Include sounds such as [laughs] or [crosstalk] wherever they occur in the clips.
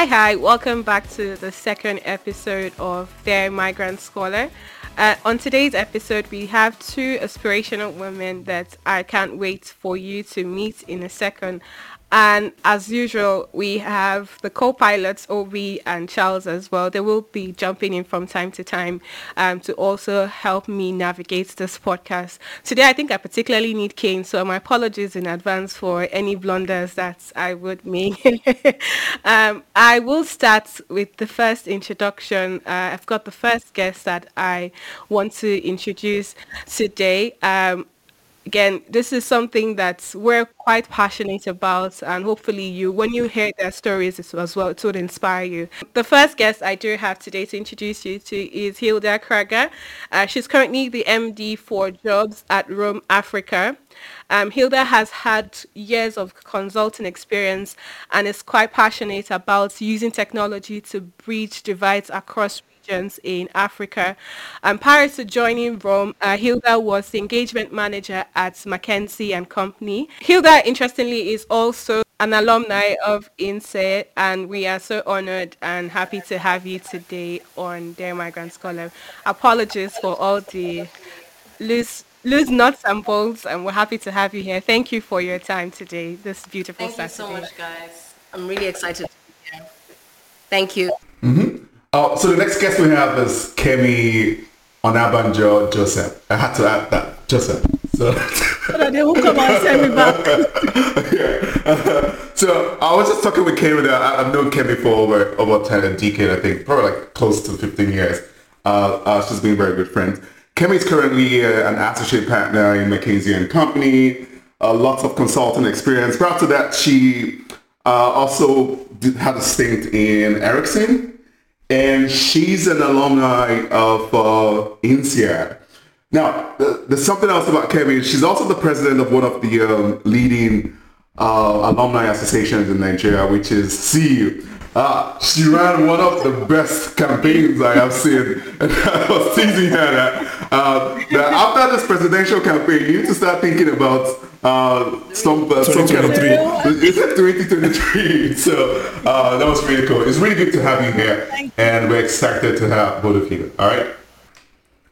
Hi, hi, welcome back to the second episode of Dear Migrant Scholar. Uh, on today's episode, we have two aspirational women that I can't wait for you to meet in a second. And as usual, we have the co-pilots, Obi and Charles as well. They will be jumping in from time to time um, to also help me navigate this podcast. Today, I think I particularly need Kane, so my apologies in advance for any blunders that I would make. [laughs] um, I will start with the first introduction. Uh, I've got the first guest that I want to introduce today. Um, again, this is something that we're quite passionate about and hopefully you, when you hear their stories as well, it would inspire you. The first guest I do have today to introduce you to is Hilda Kragha. Uh, she's currently the MD for jobs at Roam Africa. Um, Hilda has had years of consulting experience and is quite passionate about using technology to bridge divides across regions in Africa. Um, prior to joining Roam, uh, Hilda was the engagement manager at McKinsey and Company. Hilda, interestingly, is also an alumni of IESE, and we are so honored and happy to have you today on Dear Migrant Scholar. Apologies for all the loose loose nuts and bolts, and we're happy to have you here. Thank you for your time today, this beautiful Thank Saturday. you so much, guys. I'm really excited to be here. Thank you. Mm-hmm. Oh, so the next guest we have is Kemi Onabanjo Joseph. I had to add that Joseph. So they will come and send me back. [laughs] yeah. so I was just talking with Kemi. That I, have known Kemi for over over ten a decade, I think, probably like close to fifteen years. Uh, uh, she's been very good friends. Kemi is currently uh, an associate partner in McKinsey and Company. Uh, lots of consulting experience. Prior to that, she uh, also did, had a stint in Ericsson and she's an alumni of uh, INSEAD. Now, there's something else about Kemi. She's also the president of one of the um, leading uh, alumni associations in Nigeria, which is CU. Uh, she ran one of the best campaigns I have seen. [laughs] And I was teasing her that, uh, that after this presidential campaign, you need to start thinking about uh, some, uh, some kind of three. It's 2023. [laughs] So uh, that was really cool. It's really good to have you here. And we're excited to have both of you. All right.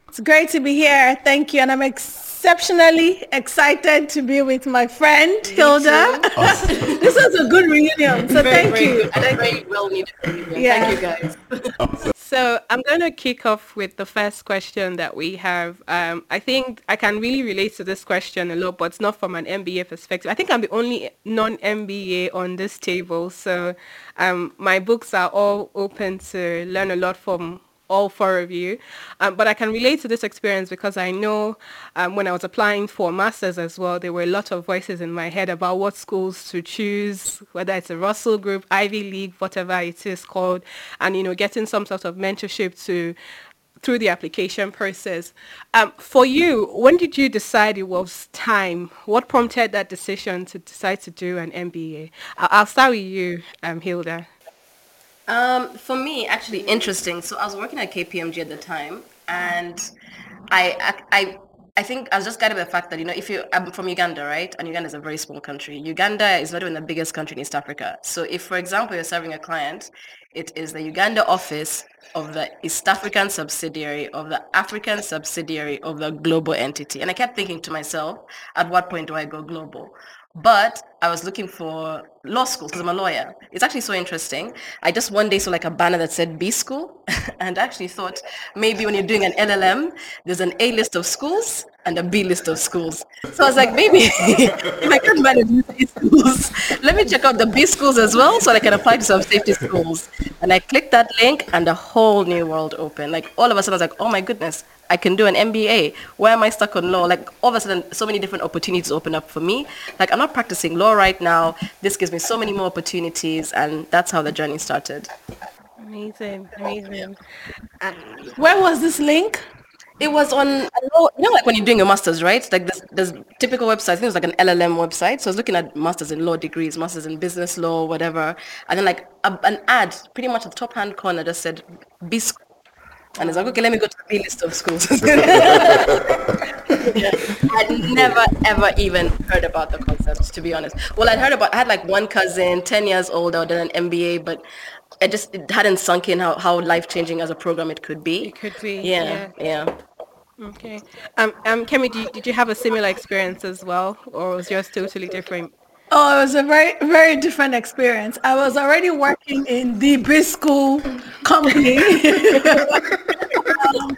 It's great to be here. Thank you. And I'm exceptionally excited to be with my friend Hilda. Awesome. [laughs] this was a good reunion. So very, thank very you. Good. And very well needed reunion. Yeah. Thank you guys. Awesome. So I'm going to kick off with the first question that we have. Um, I think I can really relate to this question a lot, but it's not from an MBA perspective. I think I'm the only non-MBA on this table. So um, my books are all open to learn a lot from all four of you. Um, but I can relate to this experience because I know um, when I was applying for masters as well, there were a lot of voices in my head about what schools to choose, whether it's a Russell Group, Ivy League, whatever it is called, and you know, getting some sort of mentorship to through the application process. Um, for you, when did you decide it was time? What prompted that decision to decide to do an MBA? I'll start with you, um, Hilda. Um, for me, actually interesting. So I was working at KPMG at the time, and I, I, I think I was just guided by the fact that you know if you I'm from Uganda, right, and Uganda is a very small country. Uganda is not even the biggest country in East Africa. So if, for example, you're serving a client, it is the Uganda office of the East African subsidiary of the African subsidiary of the global entity. And I kept thinking to myself, at what point do I go global? But I was looking for law school because I'm a lawyer. It's actually so interesting. I just one day saw like a banner that said B school [laughs] and actually thought maybe when you're doing an LLM, there's an A list of schools and a B list of schools. So I was like, maybe [laughs] if I can manage B schools, let me check out the B schools as well so I can apply to some safety schools. And I clicked that link and a whole new world opened. Like all of a sudden I was like, oh my goodness, I can do an MBA. Why am I stuck on law? Like all of a sudden, so many different opportunities open up for me. Like I'm not practicing law right now. This gives me so many more opportunities, and that's how the journey started. Amazing, amazing. Where was this link? It was on, you know, like when you're doing your masters, right? Like there's, there's typical websites. I think it was like an LLM website. So I was looking at masters in law degrees, masters in business law, whatever. And then like a, an ad, pretty much at the top hand corner just said, be and it's like, okay, let me go to the list of schools. [laughs] I'd never, ever even heard about the concept, to be honest. Well, I'd heard about, I had like one cousin, 10 years old, I did an MBA, but it just it hadn't sunk in how, how life changing as a program it could be. It could be. Yeah, yeah. Okay. Um, um, Kemi, did, did you have a similar experience as well, or was yours totally different? Oh, it was a very, very different experience. I was already working in the school company. [laughs] um,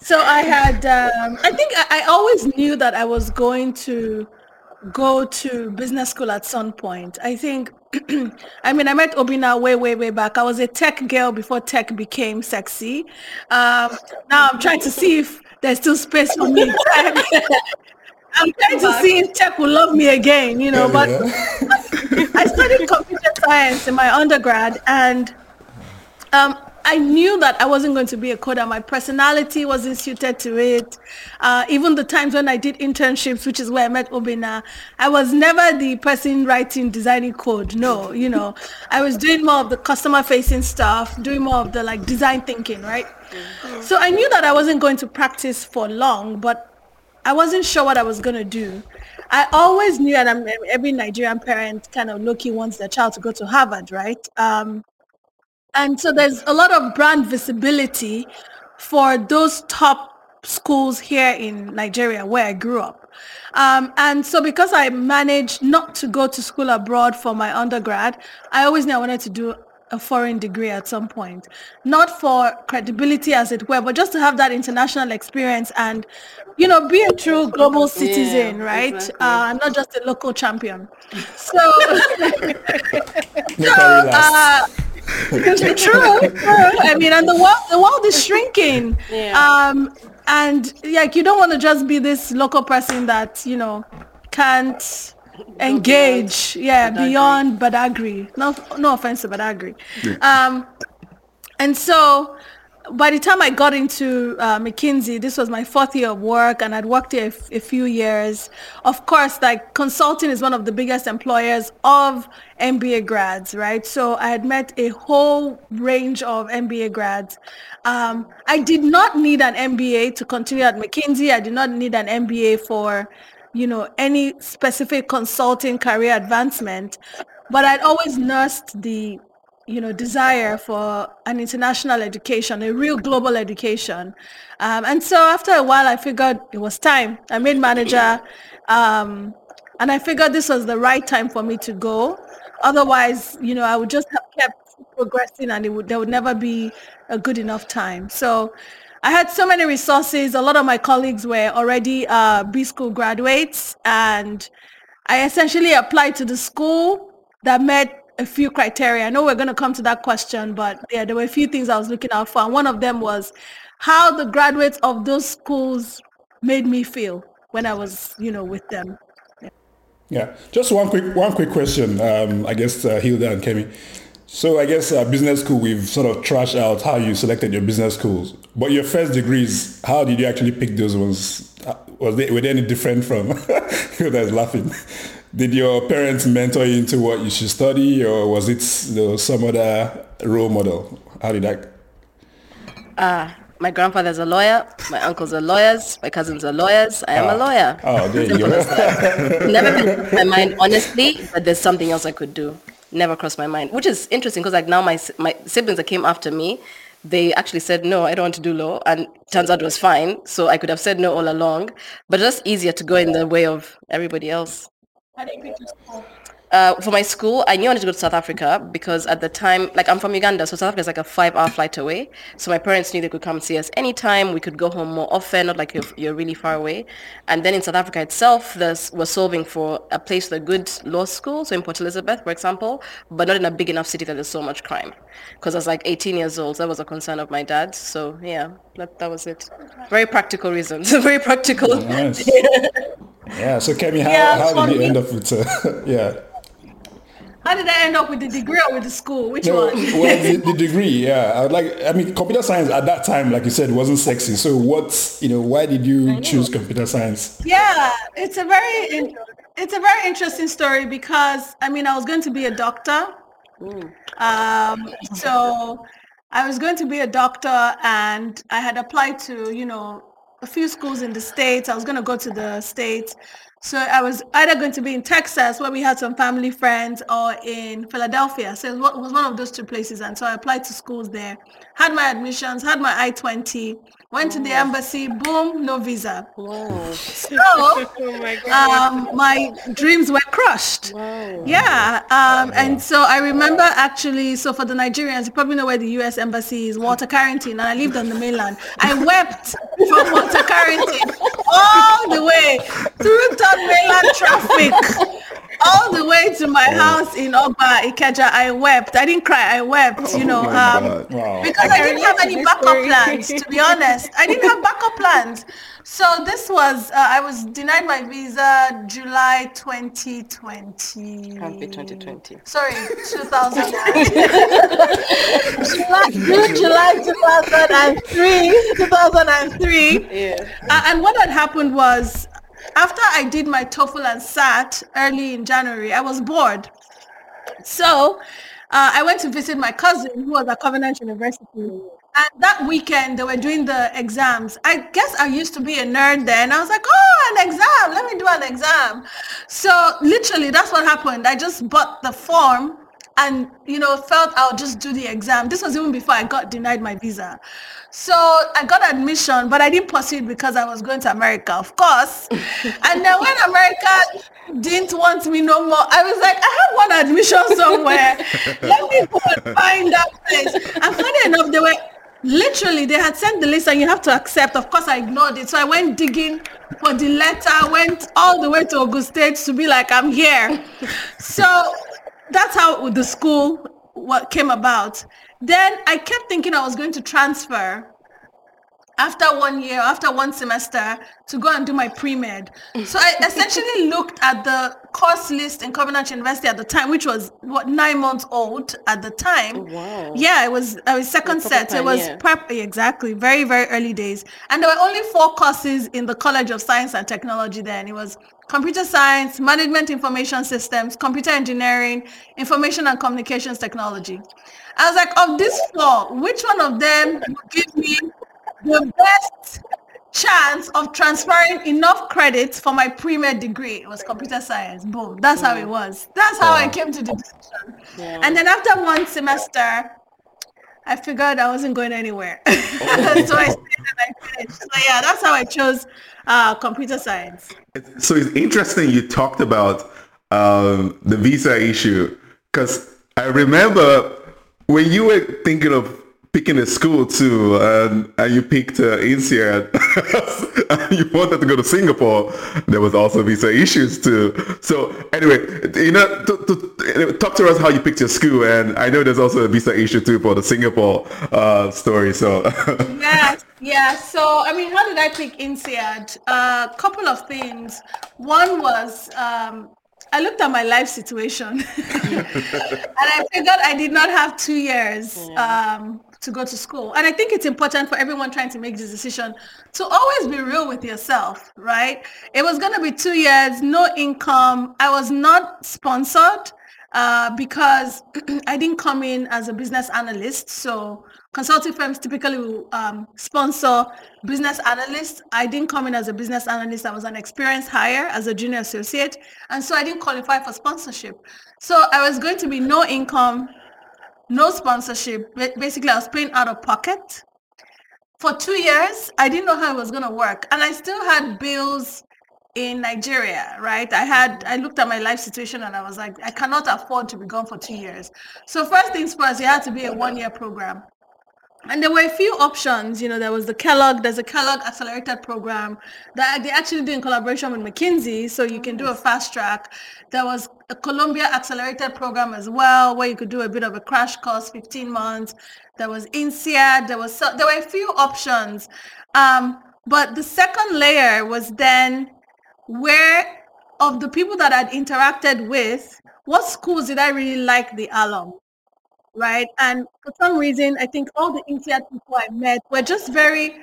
so I had, um, I think I, I always knew that I was going to go to business school at some point. I think, [clears throat] I mean, I met Obinna way, way, way back. I was a tech girl before tech became sexy. Um, now I'm trying to see if there's still space for me. [laughs] I'm trying to see if tech will love me again, you know, but I studied computer science in my undergrad and um, I knew that I wasn't going to be a coder. My personality wasn't suited to it. Uh, even the times when I did internships, which is where I met Obinna, I was never the person writing, designing code. No, you know, I was doing more of the customer facing stuff, doing more of the like design thinking, right? So I knew that I wasn't going to practice for long, but I wasn't sure what I was going to do. I always knew, and I'm, every Nigerian parent kind of lucky wants their child to go to Harvard, right? Um, and so there's a lot of brand visibility for those top schools here in Nigeria where I grew up. Um, and so because I managed not to go to school abroad for my undergrad, I always knew I wanted to do a foreign degree at some point. Not for credibility as it were, but just to have that international experience and, you know, be a true global citizen, yeah, right? Exactly. Uh, not just a local champion. So, [laughs] so uh, true, true. I mean, and the world, the world is shrinking. Yeah. Um, and like, you don't want to just be this local person that, you know, can't engage. Yeah, Badagry. beyond Badagry. No, no offense to Badagry. Yeah. Um, and so by the time I got into uh, McKinsey, this was my fourth year of work, and I'd worked here a, few years. Of course, like consulting is one of the biggest employers of MBA grads, right? So I had met a whole range of MBA grads. Um, I did not need an MBA to continue at McKinsey. I did not need an MBA for, you know, any specific consulting career advancement. But I'd always nursed the you know, desire for an international education, a real global education. Um, and so after a while, I figured it was time. I made manager, um, and I figured this was the right time for me to go. Otherwise, you know, I would just have kept progressing, and it would there would never be a good enough time. So. I had so many resources. A lot of my colleagues were already uh, B school graduates, and I essentially applied to the school that met a few criteria. I know we're going to come to that question, but yeah, there were a few things I was looking out for. And one of them was how the graduates of those schools made me feel when I was, you know, with them. Yeah, yeah. just one quick one quick question. Um, I guess uh, Hilda and Kemi. So I guess uh, business school, we've sort of trashed out how you selected your business schools. But your first degrees, how did you actually pick those ones? Uh, was they, were they any different from [laughs] Hilda is laughing? Did your parents mentor you into what you should study or was it you know, some other role model? How did that? Uh, my grandfather's a lawyer, my uncles are lawyers, my cousins are lawyers, I am ah. a lawyer. Oh, there you go. [laughs] Never crossed my mind, honestly, but there's something else I could do. Never crossed my mind, which is interesting because like now my, my siblings that came after me, they actually said, no, I don't want to do law. And turns out it was fine. So I could have said no all along, but just easier to go in the way of everybody else. How did you school? Uh, for my school, I knew I wanted to go to South Africa because at the time, like I'm from Uganda, so South Africa is like a five-hour flight away. So my parents knew they could come see us anytime. We could go home more often, not like you're, you're really far away. And then in South Africa itself, there's, we're solving for a place with a good law school, so in Port Elizabeth, for example, but not in a big enough city that there's so much crime. Because I was like 18 years old, so that was a concern of my dad. So yeah, that, that was it. Very practical reasons. [laughs] Very practical. Nice. [laughs] Yeah. So Kemi, how, yeah, how did you end up with? Uh, [laughs] yeah. How did I end up with the degree or with the school? Which no, one? well, the, [laughs] the, degree, yeah. I like. I mean, computer science at that time, like you said, wasn't sexy. So, what? you know, why did you choose computer science? Yeah, it's a very, it's a very interesting story because I mean, I was going to be a doctor. Um, so I was going to be a doctor, and I had applied to, you know, a few schools in the states. I was going to go to the states. So I was either going to be in Texas where we had some family friends or in Philadelphia. So it was one of those two places. And so I applied to schools there, had my admissions, had my I-20, went to the embassy, boom, no visa. Wow. So [laughs] Oh my um, my dreams were crushed. Yeah. Um, and so I remember actually, so for the Nigerians, you probably know where the US embassy is, Walter Carrington, and I lived on the mainland. I wept from Walter Carrington all the way through third mainland traffic. All the way to my house in Oba, Ikeja, I wept. I didn't cry, I wept, you know, my um, God. Wow. because I I didn't have any backup story. plans, to be honest. I didn't have backup plans. So this was, uh, I was denied my visa July 2020. Can't be 2020. Sorry, 2000. [laughs] July, July 2003. 2003. Yeah. Uh, and what had happened was, after I did my TOEFL and SAT early in January, I was bored. So uh, I went to visit my cousin who was at Covenant University. And that weekend, they were doing the exams. I guess I used to be a nerd then. I was like, oh, an exam. Let me do an exam. So literally, that's what happened. I just bought the form and, you know, felt I'll just do the exam. This was even before I got denied my visa. So I got admission, but I didn't pursue it because I was going to America, of course. [laughs] and then when America didn't want me no more, I was like, I have one admission somewhere. [laughs] Let me go and find that place. And funny enough, they were literally they had sent the list and you have to accept. Of course, I ignored it. So I went digging for the letter, went all the way to Ogun State to be like, I'm here. [laughs] So that's how the school what came about. Then I kept thinking I was going to transfer after one year, after one semester, to go and do my pre-med. So I essentially [laughs] looked at the course list in Covenant University at the time, which was what nine months old at the time. Oh, wow. Yeah, it was I was second set. It was pioneer. prep exactly, very, very early days. And there were only four courses in the College of Science and Technology then. It was computer science, management information systems, computer engineering, information and communications technology. I was like, of these four, which one of them would give me the best chance of transferring enough credits for my pre-med degree? It was computer science. Boom. That's how it was. That's how I came to the decision. Yeah. And then after one semester, I figured I wasn't going anywhere. [laughs] so I stayed and I finished. So yeah, that's how I chose uh, computer science. So it's interesting you talked about um, the visa issue because I remember when you were thinking of picking a school too and, and you picked uh, INSEAD [laughs] and you wanted to go to Singapore, there was also visa issues too. So anyway, you know, to, to, talk to us how you picked your school and I know there's also a visa issue too for the Singapore uh, story. So [laughs] Yeah, yeah. So I mean, how did I pick INSEAD? A uh, couple of things. One was um, I looked at my life situation, [laughs] and I figured I did not have two years um, to go to school. And I think it's important for everyone trying to make this decision to always be real with yourself, right? It was going to be two years, no income. I was not sponsored uh, because [clears throat] I didn't come in as a business analyst. So consulting firms typically will um, sponsor business analysts. I didn't come in as a business analyst. I was an experienced hire as a junior associate. And so I didn't qualify for sponsorship. So I was going to be no income, no sponsorship. Basically, I was paying out of pocket. For two years, I didn't know how it was going to work. And I still had bills in Nigeria, right? I had I looked at my life situation and I was like, I cannot afford to be gone for two years. So first things first, it had to be a one-year program. And there were a few options, you know, there was the Kellogg, there's a Kellogg accelerated program that they actually do in collaboration with McKinsey, so you can do a fast track. There was a Columbia accelerated program as well, where you could do a bit of a crash course, 15 months. There was INSEAD, there was so, there were a few options. Um, but the second layer was then where of the people that I'd interacted with, what schools did I really like the alum? Right. And for some reason, I think all the INSEAD people I met were just very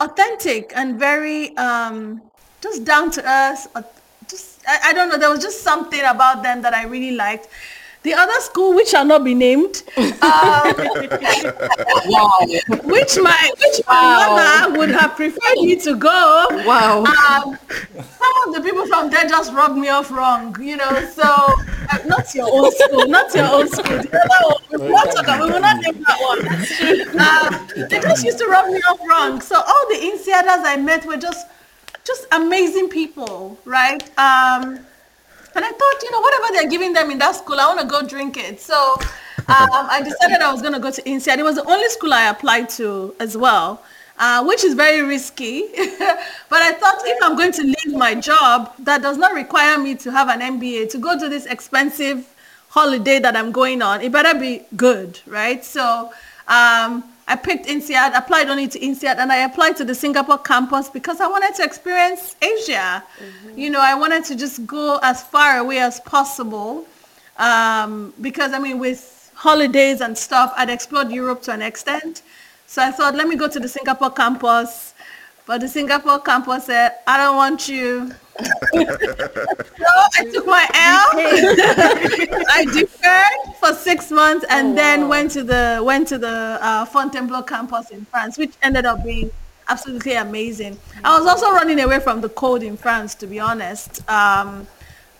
authentic and very um, just down to earth. I, I don't know. There was just something about them that I really liked. The other school, which shall not be named, [laughs] um, Wow. which my which my mother would have preferred me to go, Wow. um, some of the people from there just rubbed me off wrong, you know. So uh, not your old school, not your old school. The other one, we will not talk we will not name that one. [laughs] Um, they just used to rub me off wrong. So all the INSEADers I met were just just amazing people, right? Um, and I thought, you know, whatever they're giving them in that school, I want to go drink it. So um, I decided I was going to go to INSEAD. It was the only school I applied to as well uh, which is very risky. [laughs] but I thought if I'm going to leave my job, that does not require me to have an MBA to go to this expensive holiday that I'm going on. It better be good, right? So um, I picked INSEAD, applied only to INSEAD, and I applied to the Singapore campus because I wanted to experience Asia. Mm-hmm. You know, I wanted to just go as far away as possible um, because, I mean, with holidays and stuff, I'd explored Europe to an extent. So I thought, let me go to the Singapore campus. But the Singapore campus said, I don't want you. so I took my L. [laughs] I deferred for six months and oh, then wow. went to the went to the uh, Fontainebleau campus in France, which ended up being absolutely amazing. I was also running away from the cold in France, to be honest, um,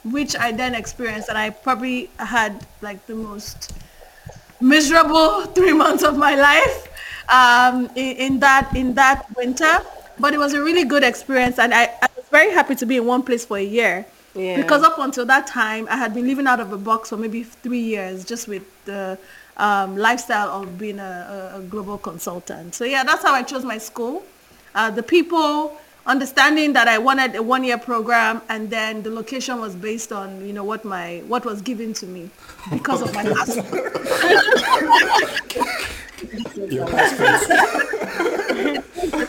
which I then experienced, and I probably had like the most miserable [laughs] three months of my life um, in, in, that in that winter. But it was a really good experience, and I, I was very happy to be in one place for a year. Yeah. Because up until that time, I had been living out of a box for maybe three years, just with the um, lifestyle of being a, a, global consultant. So yeah, that's how I chose my school. Uh, the people understanding that I wanted a one-year program, and then the location was based on you know what my what was given to me because of my [laughs] last. [laughs]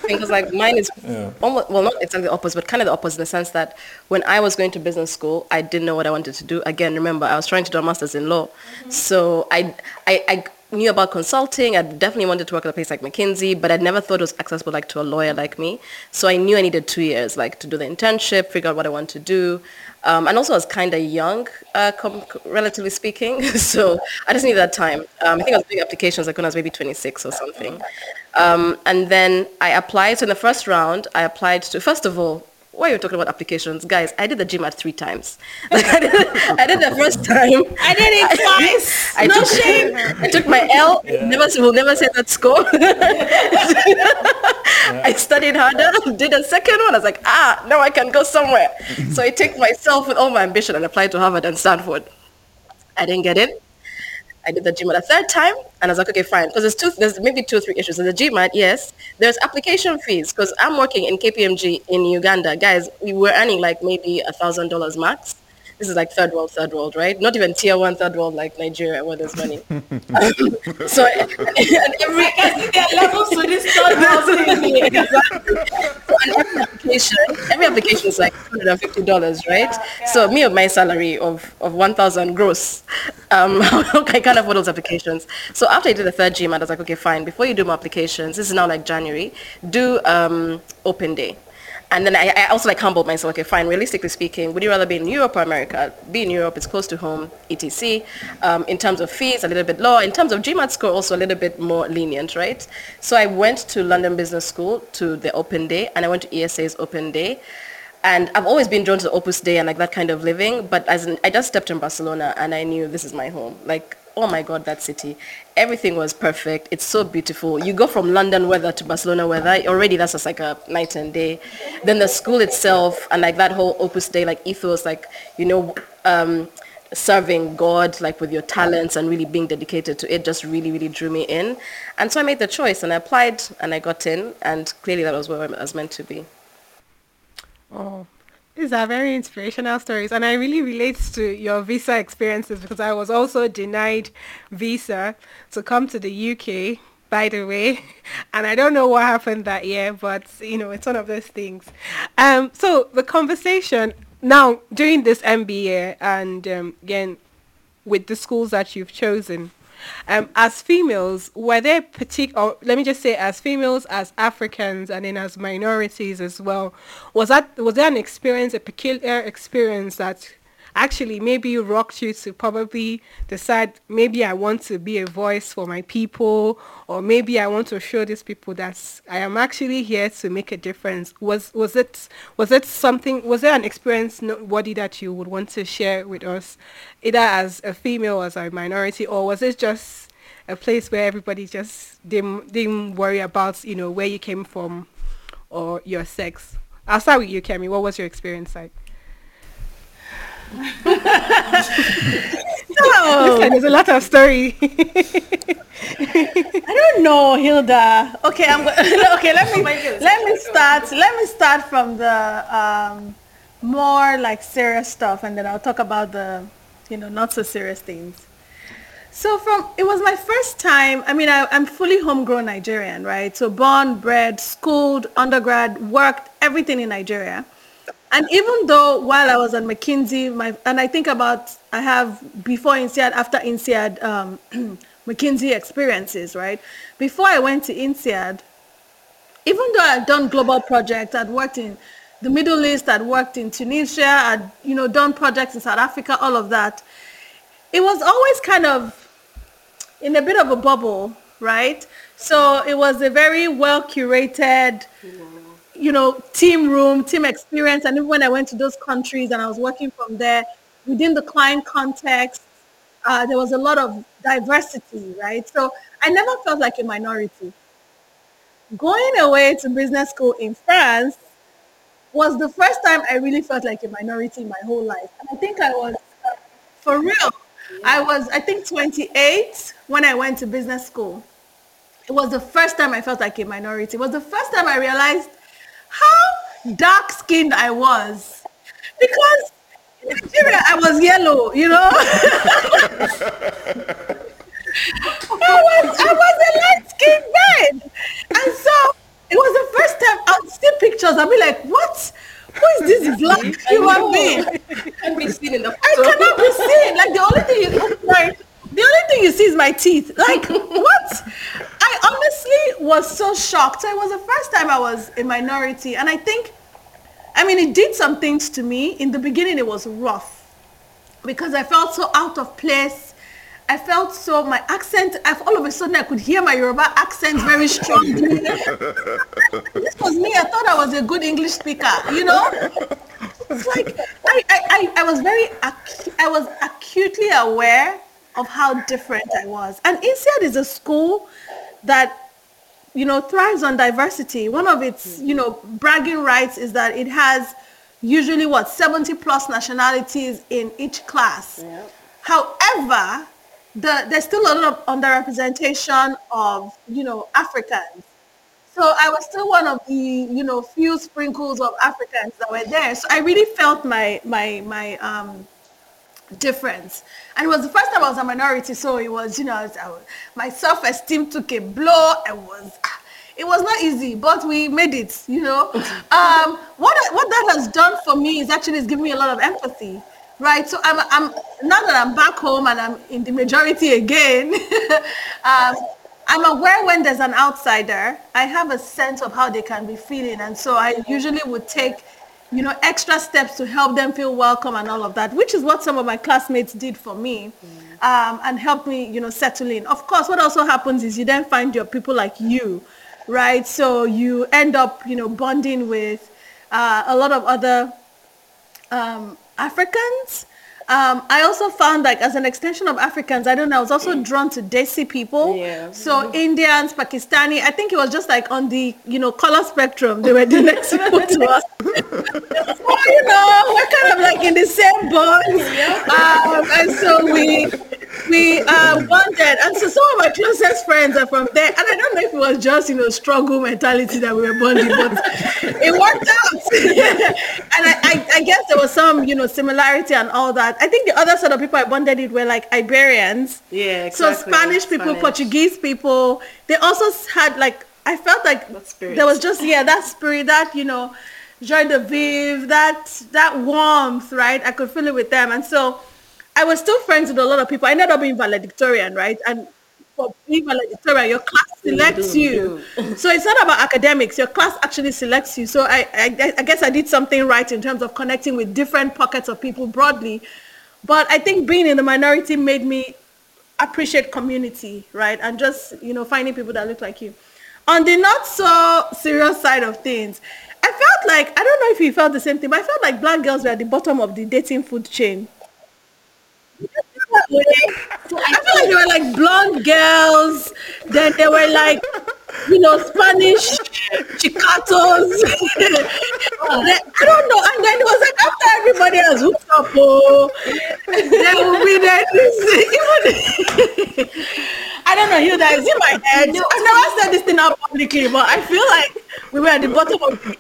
because [laughs] like mine is yeah. almost well not exactly the opposite but kind of the opposite in the sense that when i was going to business school i didn't know what i wanted to do again remember i was trying to do a master's in law mm-hmm. so I, I i knew about consulting. I definitely wanted to work at a place like McKinsey, but I never thought it was accessible like to a lawyer like me. So I knew I needed two years, like to do the internship, figure out what I want to do. Um, and also I was kind of young, uh, com- relatively speaking. [laughs] so I just needed that time. Um, I think I was doing applications like when I was maybe 26 or something. Um, and then I applied. So in the first round, I applied to, first of all, why are you talking about applications? Guys, I did the GMAT three times. [laughs] Like I, did, I did the first time. I did it [laughs] twice. I, I no took, shame. I took my L. Yeah. Never, will never say that score. yeah. [laughs] I studied harder, did a second one. I was like, ah, now I can go somewhere. so I take myself with all my ambition and applied to Harvard and Stanford. I didn't get it. I did the GMAT a third time, and I was like, okay, fine. Because there's two, there's maybe two or three issues. There's the GMAT, yes. There's application fees, because I'm working in KPMG in Uganda. Guys, we were earning like maybe a thousand dollars max this is like third world, third world, right? Not even tier one, third world like Nigeria where there's money. [laughs] so [laughs] and every there are levels to this third world thing. [laughs] exactly. So every application, every application is like $150, right? Yeah, yeah. So me of my salary of, of 1,000 gross, um, I can't afford those applications. So after I did the third GMAT, I was like, okay, fine. Before you do more applications, this is now like January, do um, open day. And then I, I, also like humbled myself. Okay, fine. Realistically speaking, would you rather be in Europe or America? Be in Europe, it's close to home, etc. Um, in terms of fees, a little bit lower. In terms of GMAT score, also a little bit more lenient, right? So I went to London Business School to the open day, and I went to IESE's open day. And I've always been drawn to the Opus Dei and like that kind of living. But as in, I just stepped in Barcelona, and I knew this is my home. Like oh my god that city everything was perfect. It's so beautiful. You go from london weather to barcelona weather already that's just like a night and day. Then the school itself and like that whole Opus Dei like ethos like you know um, serving god like with your talents and really being dedicated to it just really really drew me in. And so i made the choice and i applied and i got in and clearly that was where i was meant to be. Oh these are very inspirational stories, and I really relate to your visa experiences because I was also denied visa to come to the UK, by the way, [laughs] and I don't know what happened that year, but you know, it's one of those things. Um, so the conversation now during this MBA and um, again with the schools that you've chosen, um, as females, were there particular, let me just say as females, as Africans, and then as minorities as well, was that was there an experience, a peculiar experience that actually maybe rocked you to probably decide maybe I want to be a voice for my people or maybe I want to show these people that I am actually here to make a difference. Was was it was it something was there an experience noteworthy that you would want to share with us either as a female or as a minority or was it just a place where everybody just didn't, didn't worry about, you know, where you came from or your sex? I'll start with you, Kemi. What was your experience like? No. Listen, there's a lot of story. I don't know, Hilda. Okay, I'm go- [laughs] okay. Let me let me start. Let me start from the um, more like serious stuff, and then I'll talk about the you know not so serious things. So from it was my first time. I mean, I, I'm fully homegrown Nigerian, right? So born, bred, schooled, undergrad, worked, everything in Nigeria. And even though while I was at McKinsey, my and I think about I have before INSEAD, after INSEAD, um, [clears throat] McKinsey experiences, right? Before I went to INSEAD, even though I'd done global projects, I'd worked in the Middle East, I'd worked in Tunisia, I'd you know done projects in South Africa, all of that. It was always kind of in a bit of a bubble, right? So it was a very well curated you know, team room, team experience. And even when I went to those countries and I was working from there, within the client context, uh, there was a lot of diversity, right? So I never felt like a minority. Going away to business school in France was the first time I really felt like a minority in my whole life. And I think I was, uh, for real, I was, I think 28 when I went to business school. It was the first time I felt like a minority. It was the first time I realized how dark skinned I was. Because in Nigeria, I was yellow, you know? [laughs] I was, I was a light skinned man. And so it was the first time I would see pictures. I'd be like, what? Who is this black human being? Can't be seen in the I cannot be seen. Like the only thing you like, the only thing you see is my teeth. Like [laughs] what? I honestly was so shocked. So it was the first time I was a minority, and I think, I mean, it did some things to me. In the beginning, it was rough because I felt so out of place. I felt so my accent. I've, all of a sudden, I could hear my Yoruba accent very [laughs] strongly. this was me. I thought I was a good English speaker. You know, it's like I, I, I, I was very, acu- I was acutely aware of how different I was. And INSEAD is a school that, you know, thrives on diversity. One of its, you know, bragging rights is that it has usually what 70 plus nationalities in each class. Yeah. However, the, there's still a lot of underrepresentation of, you know, Africans. So I was still one of the, you know, few sprinkles of Africans that were there. So I really felt my, my, my, um, difference. And it was the first time I was a minority, so it was, you know, I was, I was, my self-esteem took a blow. I was, it was not easy, but we made it, you know. [laughs] Um, what, what that has done for me is actually it's given me a lot of empathy, right? So I'm, I'm now that I'm back home and I'm in the majority again, [laughs] um, I'm aware when there's an outsider, I have a sense of how they can be feeling. And so I usually would take you know, extra steps to help them feel welcome and all of that, which is what some of my classmates did for me um, and helped me, you know, settle in. Of course, what also happens is you then find your people like you, right? So you end up, you know, bonding with uh, a lot of other um, Africans. Um, I also found like as an extension of Africans, I don't know, I was also drawn to Desi people. Yeah. So Indians, Pakistani, I think it was just like on the, you know, color spectrum. They were the next [laughs] people to us. [laughs] so, you know, we're kind of like in the same boat. Um, and so we we uh, bonded. And so some of my closest friends are from there. And I don't know if it was just, you know, struggle mentality that we were bonding, but it worked out. [laughs] and I, I, I guess there was some, you know, similarity and all that. I think the other sort of people I bonded with were like Iberians. Yeah, So. Spanish people, Spanish. Portuguese people. They also had like, I felt like there was just, yeah, that spirit, that, you know, joie de vivre, that, that warmth, right? I could feel it with them. And so I was still friends with a lot of people. I ended up being valedictorian, right? And for being valedictorian. Your class selects you. So it's not about academics. Your class actually selects you. So I, I, I guess I did something right in terms of connecting with different pockets of people broadly. But I think being in the minority made me appreciate community, right? And just, you know, finding people that look like you. On the not so serious side of things, I felt like, I don't know if you felt the same thing, but I felt like black girls were at the bottom of the dating food chain. [laughs] I feel like they were like blonde girls. Then they were like, you know, Spanish chicatos. I don't know. And then it was like after everybody has hooked up, oh, there will be that. [laughs] Even, I don't know, Hilda, it's in my head. No, I never said this thing out publicly, but I feel like we were at the bottom of the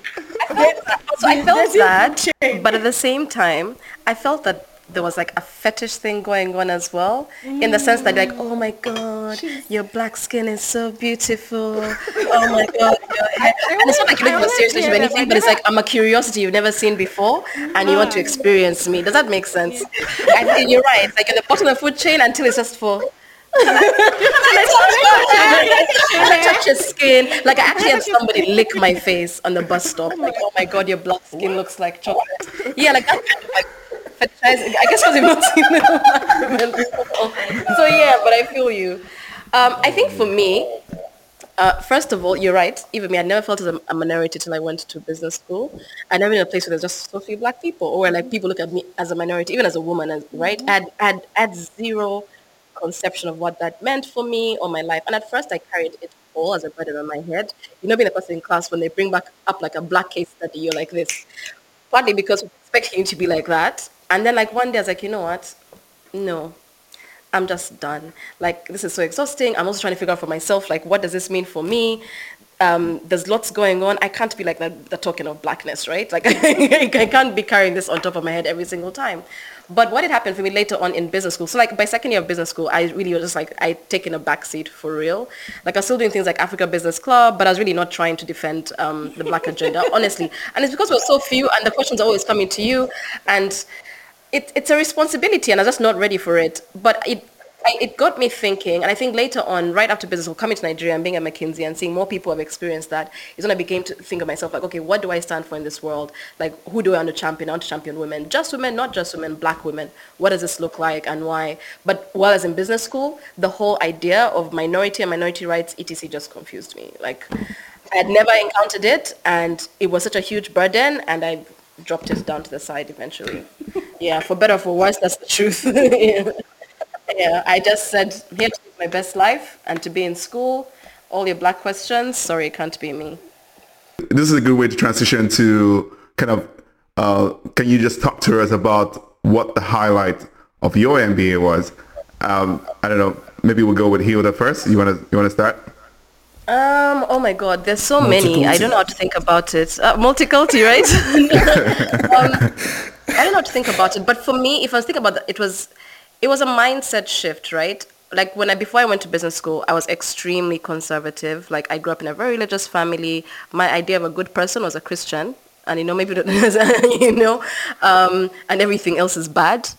so I felt that, but at the same time, I felt that there was like a fetish thing going on as well mm. in the sense that like oh my god your black skin is so beautiful oh my god [laughs] and it's not like you're looking for serious or anything but it's like i'm a curiosity you've never seen before and you want to experience me does that make sense and you're right it's like you're the bottom of the food chain until it's just for [laughs] I touch your skin. Like I actually had somebody lick my face on the bus stop. Like, oh my god, your black [laughs] skin looks like chocolate. Yeah, like that kind of like I guess because you've not seen it. So yeah, but I feel you. Um, I think for me, uh, first of all, you're right. Even me, I never felt as a, a minority till I went to business school. I never in a place where there's just so few black people, or where like people look at me as a minority, even as a woman, as, right? Had, had, had zero conception of what that meant for me or my life. And at first, I carried it all as a burden on my head. You know, being a person in class when they bring back up like a black case study, you're like this. Partly because we expect you to be like that, and then like one day I was like, you know what? No, I'm just done. Like this is so exhausting. I'm also trying to figure out for myself, like what does this mean for me? Um, there's lots going on. I can't be like the, the token of blackness, right? Like [laughs] I can't be carrying this on top of my head every single time. But what had happened for me later on in business school, so like by second year of business school, I really was just like, I taken a backseat for real. Like I was still doing things like Africa Business Club, but I was really not trying to defend um, the black agenda, [laughs] honestly. And it's because we're so few and the questions are always coming to you. And it, it's a responsibility and I'm just not ready for it. But it, I, it got me thinking, and I think later on, right after business school, coming to Nigeria and being at McKinsey and seeing more people have experienced that, is when I began to think of myself like, okay, what do I stand for in this world? Like, who do I want to champion? I want to champion women, just women, not just women, black women. What does this look like and why? But while I was in business school, the whole idea of minority and minority rights, etc., just confused me. Like, I had never encountered it, and it was such a huge burden, and I dropped it down to the side eventually. yeah, for better or for worse, that's the truth. [laughs] yeah. yeah, I just said, here to live my best life and to be in school. All your black questions, sorry, it can't be me. This is a good way to transition to kind of, uh, can you just talk to us about what the highlight of your MBA was? Um, I don't know, maybe we'll go with Hilda first. You want to you want to start? Um. Oh my God. There's so many. I don't know how to think about it. Uh, multiculti, right? [laughs] um, I don't know how to think about it. But for me, if I was thinking about it, it was, it was a mindset shift, right? Like when I before I went to business school, I was extremely conservative. Like I grew up in a very religious family. My idea of a good person was a Christian, and you know maybe you [laughs] know, um, and everything else is bad.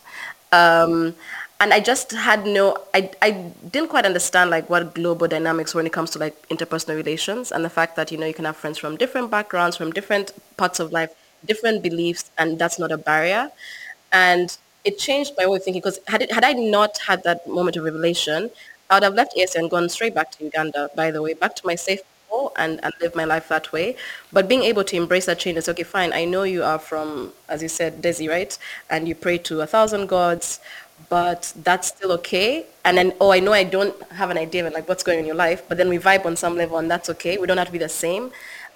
Um, and I just had no, I, I didn't quite understand like what global dynamics when it comes to like interpersonal relations and the fact that, you know, you can have friends from different backgrounds, from different parts of life, different beliefs, and that's not a barrier. And it changed my way of thinking because had, had I not had that moment of revelation, I would have left IESE and gone straight back to Uganda, by the way, back to my safe and, and live my life that way. But being able to embrace that change is okay, fine, I know you are from, as you said, Desi, right? And you pray to a thousand gods but that's still okay. And then, oh, I know I don't have an idea of like what's going on in your life, but then we vibe on some level and that's okay. We don't have to be the same.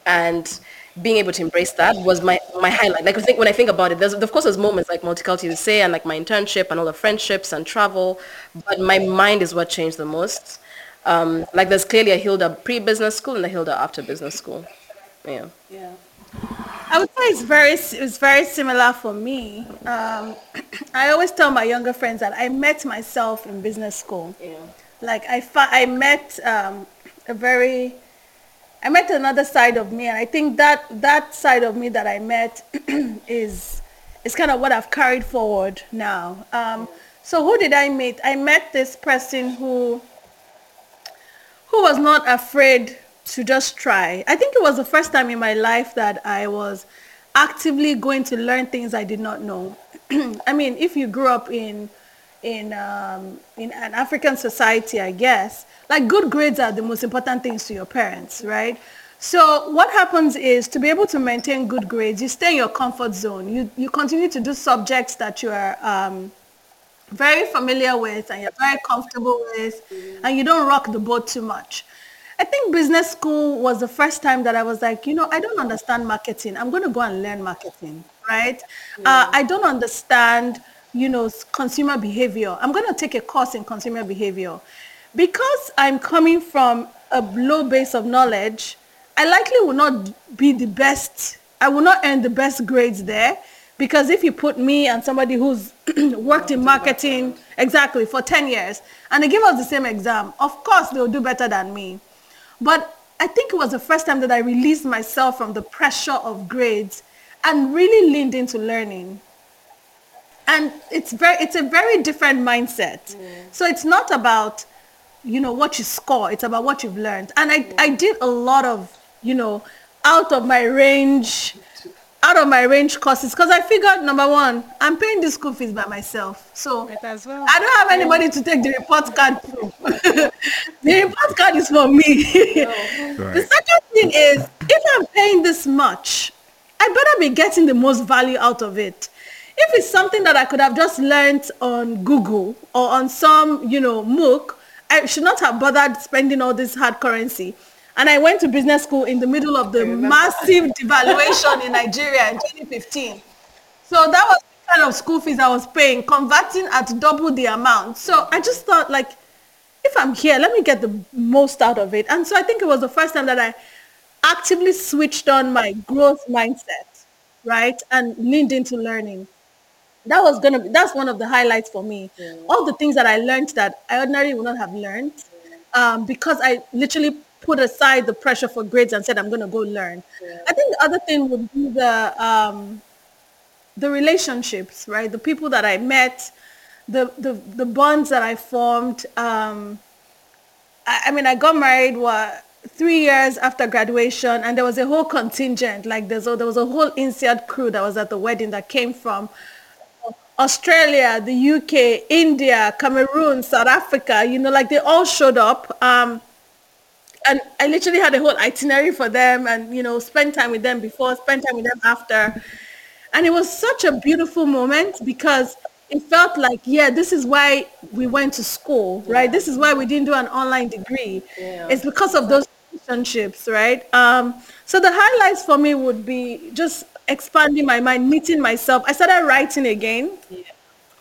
And being able to embrace that was my, my highlight. Like I think when I think about it, there's of course there's moments like multicultural to say and like my internship and all the friendships and travel, but my mind is what changed the most. Um, like there's clearly a Hilda pre-business school and a Hilda after business school. Yeah. Yeah. I would say it's very it's very similar for me. Um, [clears throat] I always tell my younger friends that I met myself in business school. Yeah. Like I I met um, a very I met another side of me, and I think that that side of me that I met [clears throat] is is kind of what I've carried forward now. Um, so who did I meet? I met this person who who was not afraid to just try. I think it was the first time in my life that I was actively going to learn things I did not know. [clears throat] I mean, if you grew up in in um, in an African society, I guess, like good grades are the most important things to your parents, right? So what happens is to be able to maintain good grades, you stay in your comfort zone. You you continue to do subjects that you are um, very familiar with and you're very comfortable with, and you don't rock the boat too much. I think business school was the first time that I was like, you know, I don't understand marketing. I'm going to go and learn marketing, right? Yeah. Uh, I don't understand, you know, consumer behavior. I'm going to take a course in consumer behavior. Because I'm coming from a low base of knowledge, I likely will not be the best. I will not earn the best grades there because if you put me and somebody who's [clears throat] worked in marketing exactly for 10 years and they give us the same exam, of course they'll do better than me. But I think it was the first time that I released myself from the pressure of grades and really leaned into learning. And it's very it's a very different mindset. Mm. So it's not about you know what you score, it's about what you've learned. And I, I did a lot of, you know, out of my range out of my range courses because I figured number one, I'm paying the school fees by myself. So well. I don't have anybody to take the report card to. [laughs] the report card is for me. right. [laughs] The second thing is if I'm paying this much, I better be getting the most value out of it. If it's something that I could have just learned on Google or on some, you know, MOOC, I should not have bothered spending all this hard currency. And I went to business school in the middle of the massive devaluation in Nigeria in 2015. So that was the kind of school fees I was paying, converting at double the amount. So I just thought like, if I'm here, let me get the most out of it. And so I think it was the first time that I actively switched on my growth mindset, right? And leaned into learning. That was gonna be that's one of the highlights for me. Yeah. All the things that I learned that I ordinarily would not have learned. Um, because I literally put aside the pressure for grades and said, I'm going to go learn. Yeah. I think the other thing would be the, um, the relationships, right? The people that I met, the, the, the bonds that I formed. Um, I, I mean, I got married, what, three years after graduation and there was a whole contingent like there's a, there was a whole INSEAD crew that was at the wedding that came from Australia, the UK, India, Cameroon, South Africa, you know, like they all showed up. Um, and I literally had a whole itinerary for them and, you know, spend time with them before, spend time with them after. And it was such a beautiful moment because it felt like, yeah, this is why we went to school, right? This is why we didn't do an online degree. Yeah. It's because of those relationships, right? Um, so the highlights for me would be just expanding my mind, meeting myself. I started writing again yeah.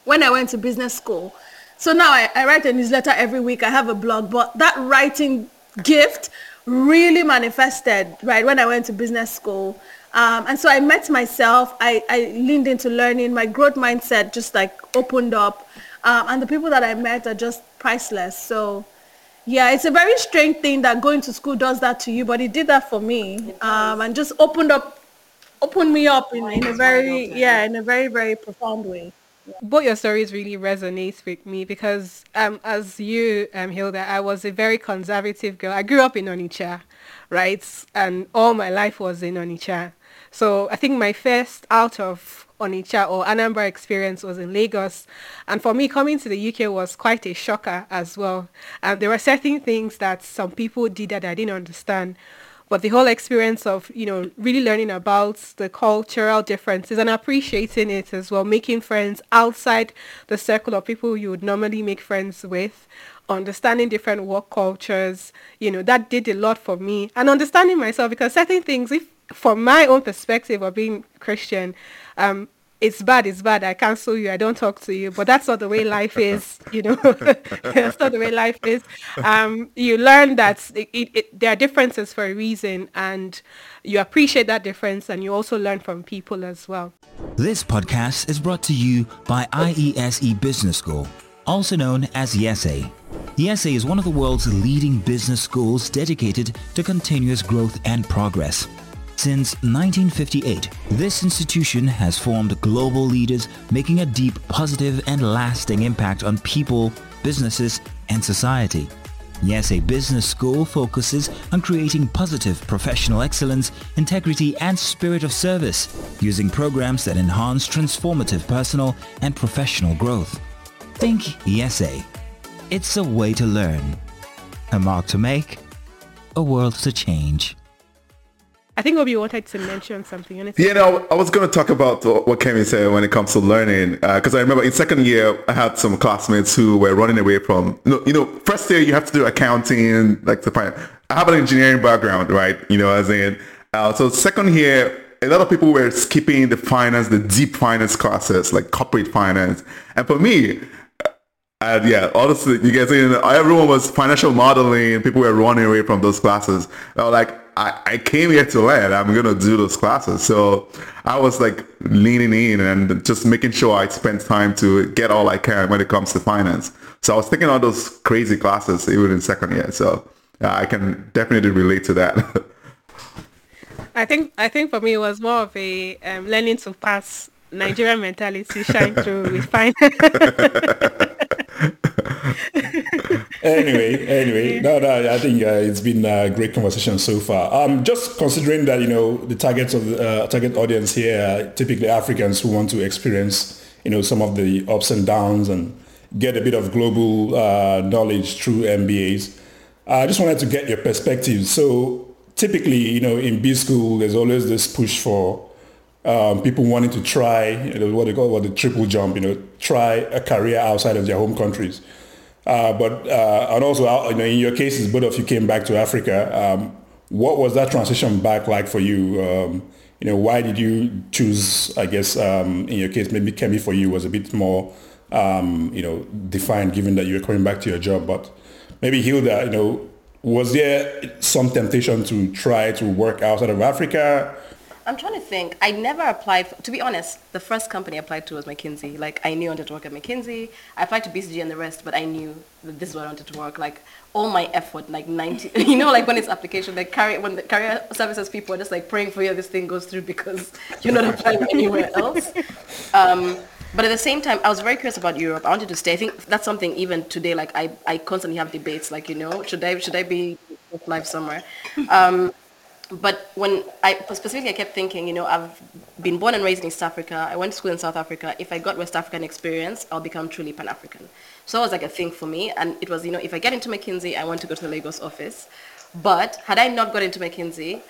when I went to business school. So now I, I write a newsletter every week. I have a blog, but that writing gift really manifested right when I went to business school. Um, and so I met myself. I, I leaned into learning. My growth mindset just like opened up. Um, and the people that I met are just priceless. So yeah, it's a very strange thing that going to school does that to you, but it did that for me um, and just opened up, opened me up in, in a very, yeah, in a very, very profound way both your stories really resonate with me because um, as you, um, Hilda, I was a very conservative girl. I grew up in Onitsha, right? And all my life was in Onitsha. So I think my first out of Onitsha or Anambra experience was in Lagos. And for me, coming to the UK was quite a shocker as well. And there were certain things that some people did that I didn't understand but the whole experience of you know really learning about the cultural differences and appreciating it as well making friends outside the circle of people you would normally make friends with understanding different work cultures you know that did a lot for me. And understanding myself because certain things if from my own perspective of being christian um, it's bad, it's bad. I cancel you. I don't talk to you. But that's not the way life is, you know. [laughs] that's not the way life is. Um, you learn that it, it, there are differences for a reason, and you appreciate that difference, and you also learn from people as well. This podcast is brought to you by IESE Business School, also known as IESE. IESE is one of the world's leading business schools dedicated to continuous growth and progress. Since 1958, this institution has formed global leaders making a deep, positive and lasting impact on people, businesses and society. IESE Business School focuses on creating positive professional excellence, integrity and spirit of service using programs that enhance transformative personal and professional growth. Think IESE. It's a way to learn. A mark to make, a world to change. I think Obi wanted to mention something. Yeah, no, I was going to talk about what Kemi said when it comes to learning. Because uh, I remember in second year, I had some classmates who were running away from, you know, you know, first year you have to do accounting, like the. I have an engineering background, right? You know, as in, uh, so second year, a lot of people were skipping the finance, the deep finance classes, like corporate finance. And for me, uh, yeah, honestly, you guys, you know, everyone was financial modeling. People were running away from those classes. I was like, I, I came here to learn. I'm gonna do those classes. So I was like leaning in and just making sure I spent time to get all I can when it comes to finance. So I was taking all those crazy classes even in second year. So yeah, I can definitely relate to that. [laughs] I think I think for me it was more of a um, learning to pass Nigerian mentality shine through with [laughs] finance. [laughs] anyway, anyway, no, no, I think uh, it's been a great conversation so far. Um, just considering that you know the targets of the uh, target audience here are typically Africans who want to experience you know some of the ups and downs and get a bit of global uh, knowledge through MBAs. I just wanted to get your perspective. So typically, you know, in B school, there's always this push for um, people wanting to try you know, what they call what the triple jump, you know, try a career outside of their home countries. Uh, but uh, and also, uh, you know, in your cases, both of you came back to Africa. Um, what was that transition back like for you? Um, you know, why did you choose? I guess um, in your case, maybe Kemi for you was a bit more, um, you know, defined, given that you were coming back to your job. But maybe Hilda, you know, was there some temptation to try to work outside of Africa? I'm trying to think. I never applied. For, to be honest, the first company I applied to was McKinsey. Like I knew I wanted to work at McKinsey. I applied to BCG and the rest, but I knew that this is what I wanted to work. Like all my effort, like 90, [laughs] you know, like when it's application, like carry when the career services people are just like praying for you this thing goes through because [laughs] you're not applying [laughs] anywhere else. Um, but at the same time, I was very curious about Europe. I wanted to stay. I think that's something even today. Like I, I constantly have debates. Like you know, should I should I be live somewhere? Um, but when I specifically, I kept thinking, you know, I've been born and raised in East Africa. I went to school in South Africa. If I got West African experience, I'll become truly Pan-African. So it was like a thing for me. And it was, you know, if I get into McKinsey, I want to go to the Lagos office. But had I not got into McKinsey,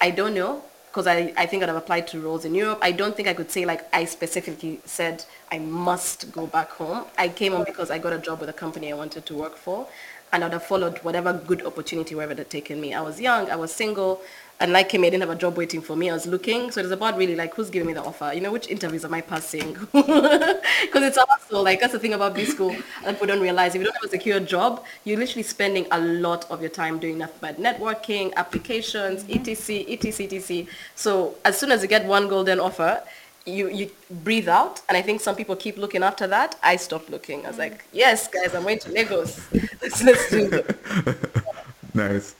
I don't know, because I, I think I'd have applied to roles in Europe. I don't think I could say like I specifically said I must go back home. I came on because I got a job with a company I wanted to work for and I'd have followed whatever good opportunity wherever it had taken me. I was young, I was single, and like him, I didn't have a job waiting for me. I was looking. So it was about really like who's giving me the offer. You know, which interviews am I passing? [laughs] Because it's also like that's the thing about B school that people don't realize. If you don't have a secure job, you're literally spending a lot of your time doing nothing but networking, applications, etc, etc, etc. So as soon as you get one golden offer, you you breathe out. And i think some people keep looking after that. I stopped looking. I was like yes guys i'm going to lagos. [laughs] Let's, let's do it. [laughs] Nice.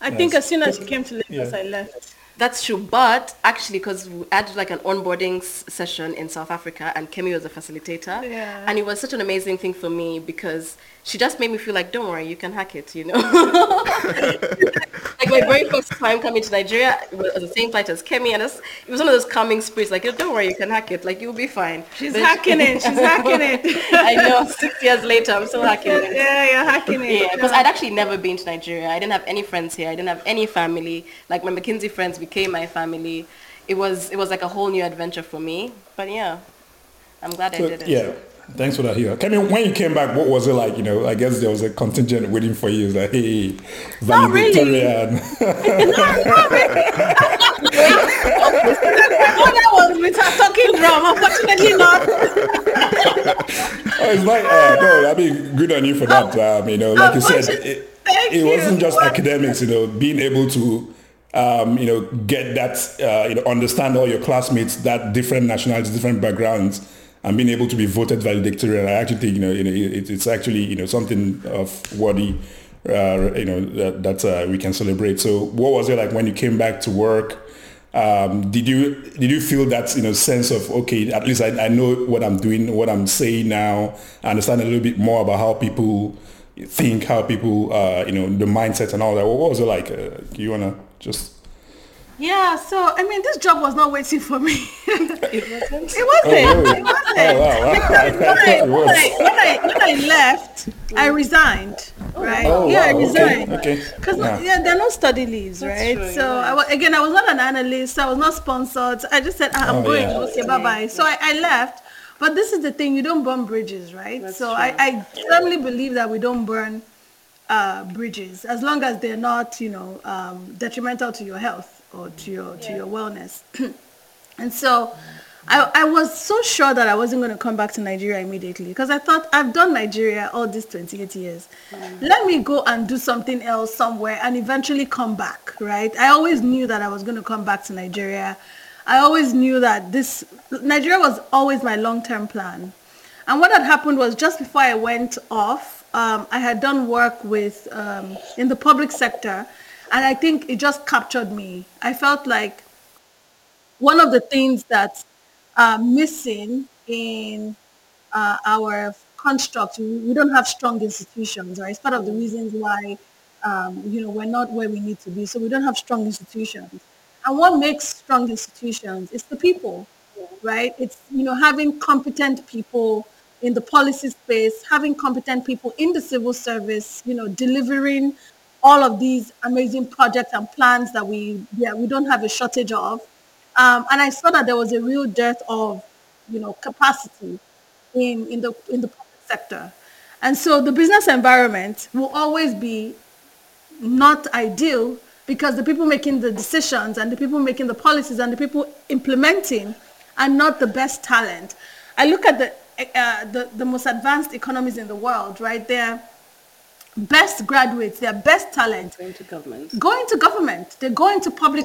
I think as soon as you came to Lagos, yeah. I left. That's true, but actually, because we had like an onboarding s- session in South Africa, and Kemi was a facilitator, yeah. and it was such an amazing thing for me because she just made me feel like, don't worry, you can hack it, you know. [laughs] like my very first time coming to Nigeria it was the same flight as Kemi, and it was one of those calming spirits, like, don't worry, you can hack it, like you'll be fine. She's but hacking it, she's hacking it. [laughs] I know. Six years later, I'm still hacking it. [laughs] Yeah, you're hacking it. Yeah, because I'd actually never been to Nigeria. I didn't have any friends here. I didn't have any family. Like my McKinsey friends became my family. It was it was like a whole new adventure for me. But yeah, I'm glad so, I did it. Yeah. Thanks for that here. I you, when you came back, what was it like? You know, I guess there was a contingent waiting for you. It's like, hey, valedictorian. Really. [laughs] not really. oh, that was talking drum. Unfortunately not. oh, it's like, uh, no, I mean, good on you for that. Um, you know, like you said, it, it wasn't just academics, you know, being able to um, you know, get that, uh, you know, understand all your classmates, that different nationalities, different backgrounds, and being able to be voted valedictorian, I actually think you know, you know it, it's actually you know something of worthy, uh, you know that, that uh, we can celebrate. So, what was it like when you came back to work? Um, did you did you feel that you know sense of okay, at least I, I know what I'm doing, what I'm saying now. I understand a little bit more about how people think, how people, uh, you know, the mindset and all that. What was it like? Uh, you wanna just Yeah, so I mean, this job was not waiting for me. [laughs] It wasn't. It wasn't. really? It wasn't. Oh, wow, wow. I When I, when. I, when, I, when I left, I resigned. Right? Oh, yeah, I wow, okay, resigned. okay. Because Yeah. yeah. there are no study leaves, right? true, so you're I again, I was not an analyst. I was not sponsored. I just said "Ah, I'm Oh, going. yeah. Okay, bye bye. So I, I left. But this is the thing: you don't burn bridges, right? That's so true. I, I firmly believe that we don't burn uh, bridges as long as they're not, you know, um, detrimental to your health or to your to your wellness. [clears throat] And so I, I was so sure that I wasn't going to come back to Nigeria immediately because I thought I've done Nigeria all these 28 years. Let me go and do something else somewhere and eventually come back, right? I always knew that I was going to come back to Nigeria. I always knew that this, Nigeria was always my long-term plan. And what had happened was just before I went off, um, I had done work with um, in the public sector, and I think it just captured me. I felt like one of the things that's missing in uh, our construct, we, we don't have strong institutions, right? It's part of the reasons why, um, you know, we're not where we need to be. So we don't have strong institutions. And what makes strong institutions is the people, right? It's, you know, having competent people in the policy space, having competent people in the civil service, you know, delivering all of these amazing projects and plans that we, yeah, we don't have a shortage of. Um, and I saw that there was a real dearth of, you know, capacity in, in the in the public sector. And so the business environment will always be not ideal because the people making the decisions and the people making the policies and the people implementing are not the best talent. I look at the uh, the, the most advanced economies in the world, right? They're best graduates, they're best talent Going to government. Going to government they go into public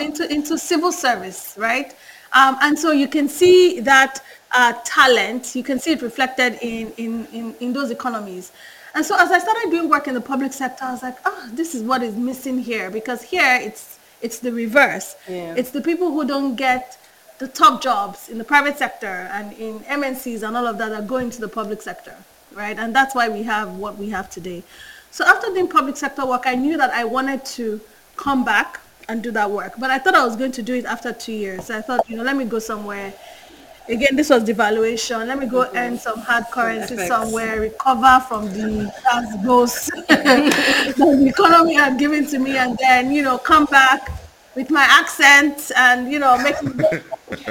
into into civil service right um, and so you can see that uh, talent you can see it reflected in, in in in those economies and so as i started doing work in the public sector i was like oh this is what is missing here because here it's it's the reverse Yeah. it's the people who don't get the top jobs in the private sector and in MNCs and all of that are going to the public sector, right? And that's why we have what we have today. So after doing public sector work, I knew that I wanted to come back and do that work. But I thought I was going to do it after two years. So I thought, you know, let me go somewhere. Again, this was devaluation. Let me go earn some hard currency FX. somewhere, recover from the tax goals [laughs] that the economy had given to me, and then, you know, come back with my accent and, you know, make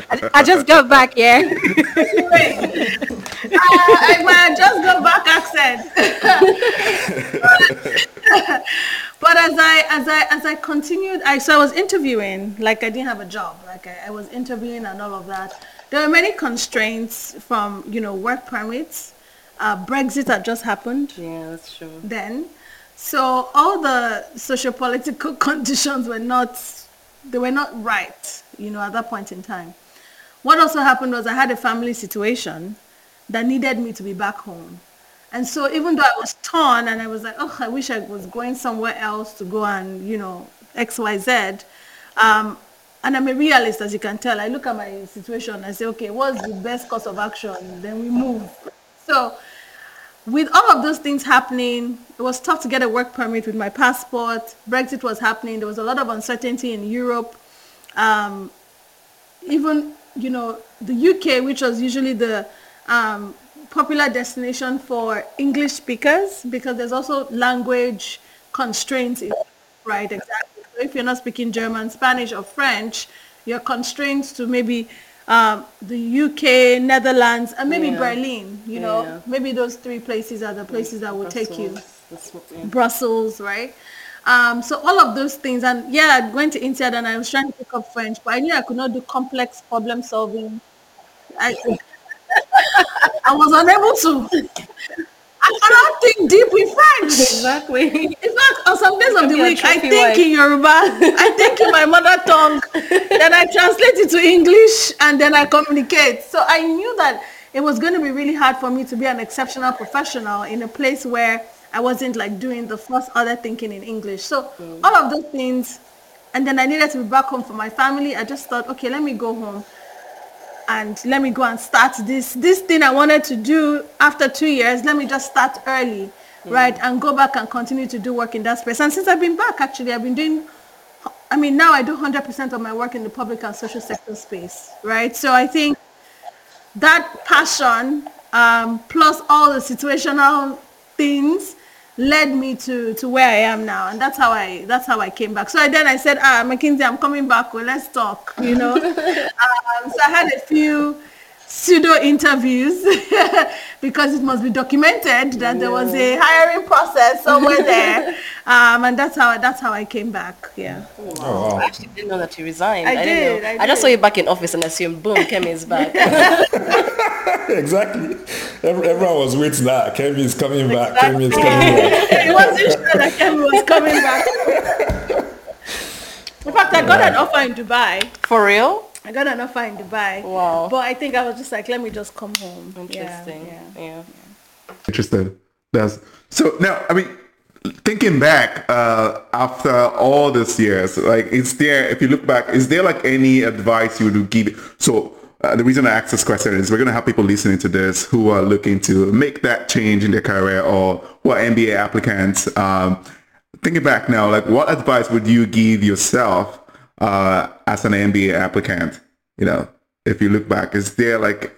I, I just got back, yeah. [laughs] Wait. Uh, I just got back accent. [laughs] but as I as I as I continued, I so I was interviewing, like I didn't have a job, like I, I was interviewing and all of that. There were many constraints from you know work permits. Uh, Brexit had just happened Yeah, that's true. then. So all the socio-political [laughs] conditions were not, they were not right, you know, at that point in time. What also happened was I had a family situation that needed me to be back home. And so even though I was torn and I was like, oh, I wish I was going somewhere else to go and, you know, X, Y, Z. Um, and I'm a realist, as you can tell. I look at my situation I say, okay, what's the best course of action? Then we move. So with all of those things happening, it was tough to get a work permit with my passport. Brexit was happening. There was a lot of uncertainty in Europe. Um, even, you know, the UK, which was usually the um, popular destination for English speakers, because there's also language constraints, in, right? Exactly. So if you're not speaking German, Spanish, or French, you're constrained to maybe um, the UK, Netherlands, and maybe Yeah. Berlin. You know, Yeah. maybe those three places are the places that will take you. What- yeah. Brussels, right? Um, so all of those things, and yeah, I went to INSEAD and I was trying to pick up French, but I knew I could not do complex problem solving. I, [laughs] I was unable to. I cannot think deep in French. Exactly. In fact, on some days of the week, I think wife. in Yoruba, I think in my mother tongue, then I translate it to English, and then I communicate. So I knew that it was going to be really hard for me to be an exceptional professional in a place where I wasn't like doing the first other thinking in English. So all of those things, and then I needed to be back home for my family. I just thought, okay, let me go home and let me go and start this this thing I wanted to do after two years. Let me just start early right? And go back and continue to do work in that space. And since I've been back, actually, I've been doing, I mean, now I do 100% of my work in the public and social sector space, right? So I think that passion um, plus all the situational things led me to to where I am now, and that's how I that's how I came back. So then I said, ah, McKinsey, I'm coming back. Well, let's talk. You know. [laughs] um, so I had a few pseudo interviews [laughs] because it must be documented that there was a hiring process somewhere there, [laughs] um, and that's how that's how I came back. Yeah. Oh, wow. I actually didn't know that you resigned. I, I did, didn't know. I, I, just saw you back in office and assumed, boom, Kemi is back. [laughs] exactly. everyone was waiting that Kemi is coming back. Exactly. Kemi is coming back. it wasn't sure that Kemi was coming back. In fact, I got an offer in Dubai. For real? I got an offer in Dubai. Wow. But I think I was just like, let me just come home. Interesting. Yeah. yeah. yeah. Interesting. That's so now. I mean, thinking back uh, after all these years, like, is there? If you look back, is there like any advice you would give? So. Uh, the reason I ask this question is we're going to have people listening to this who are looking to make that change in their career or who are MBA applicants. Um, thinking back now, like what advice would you give yourself uh, as an MBA applicant? You know, if you look back, is there like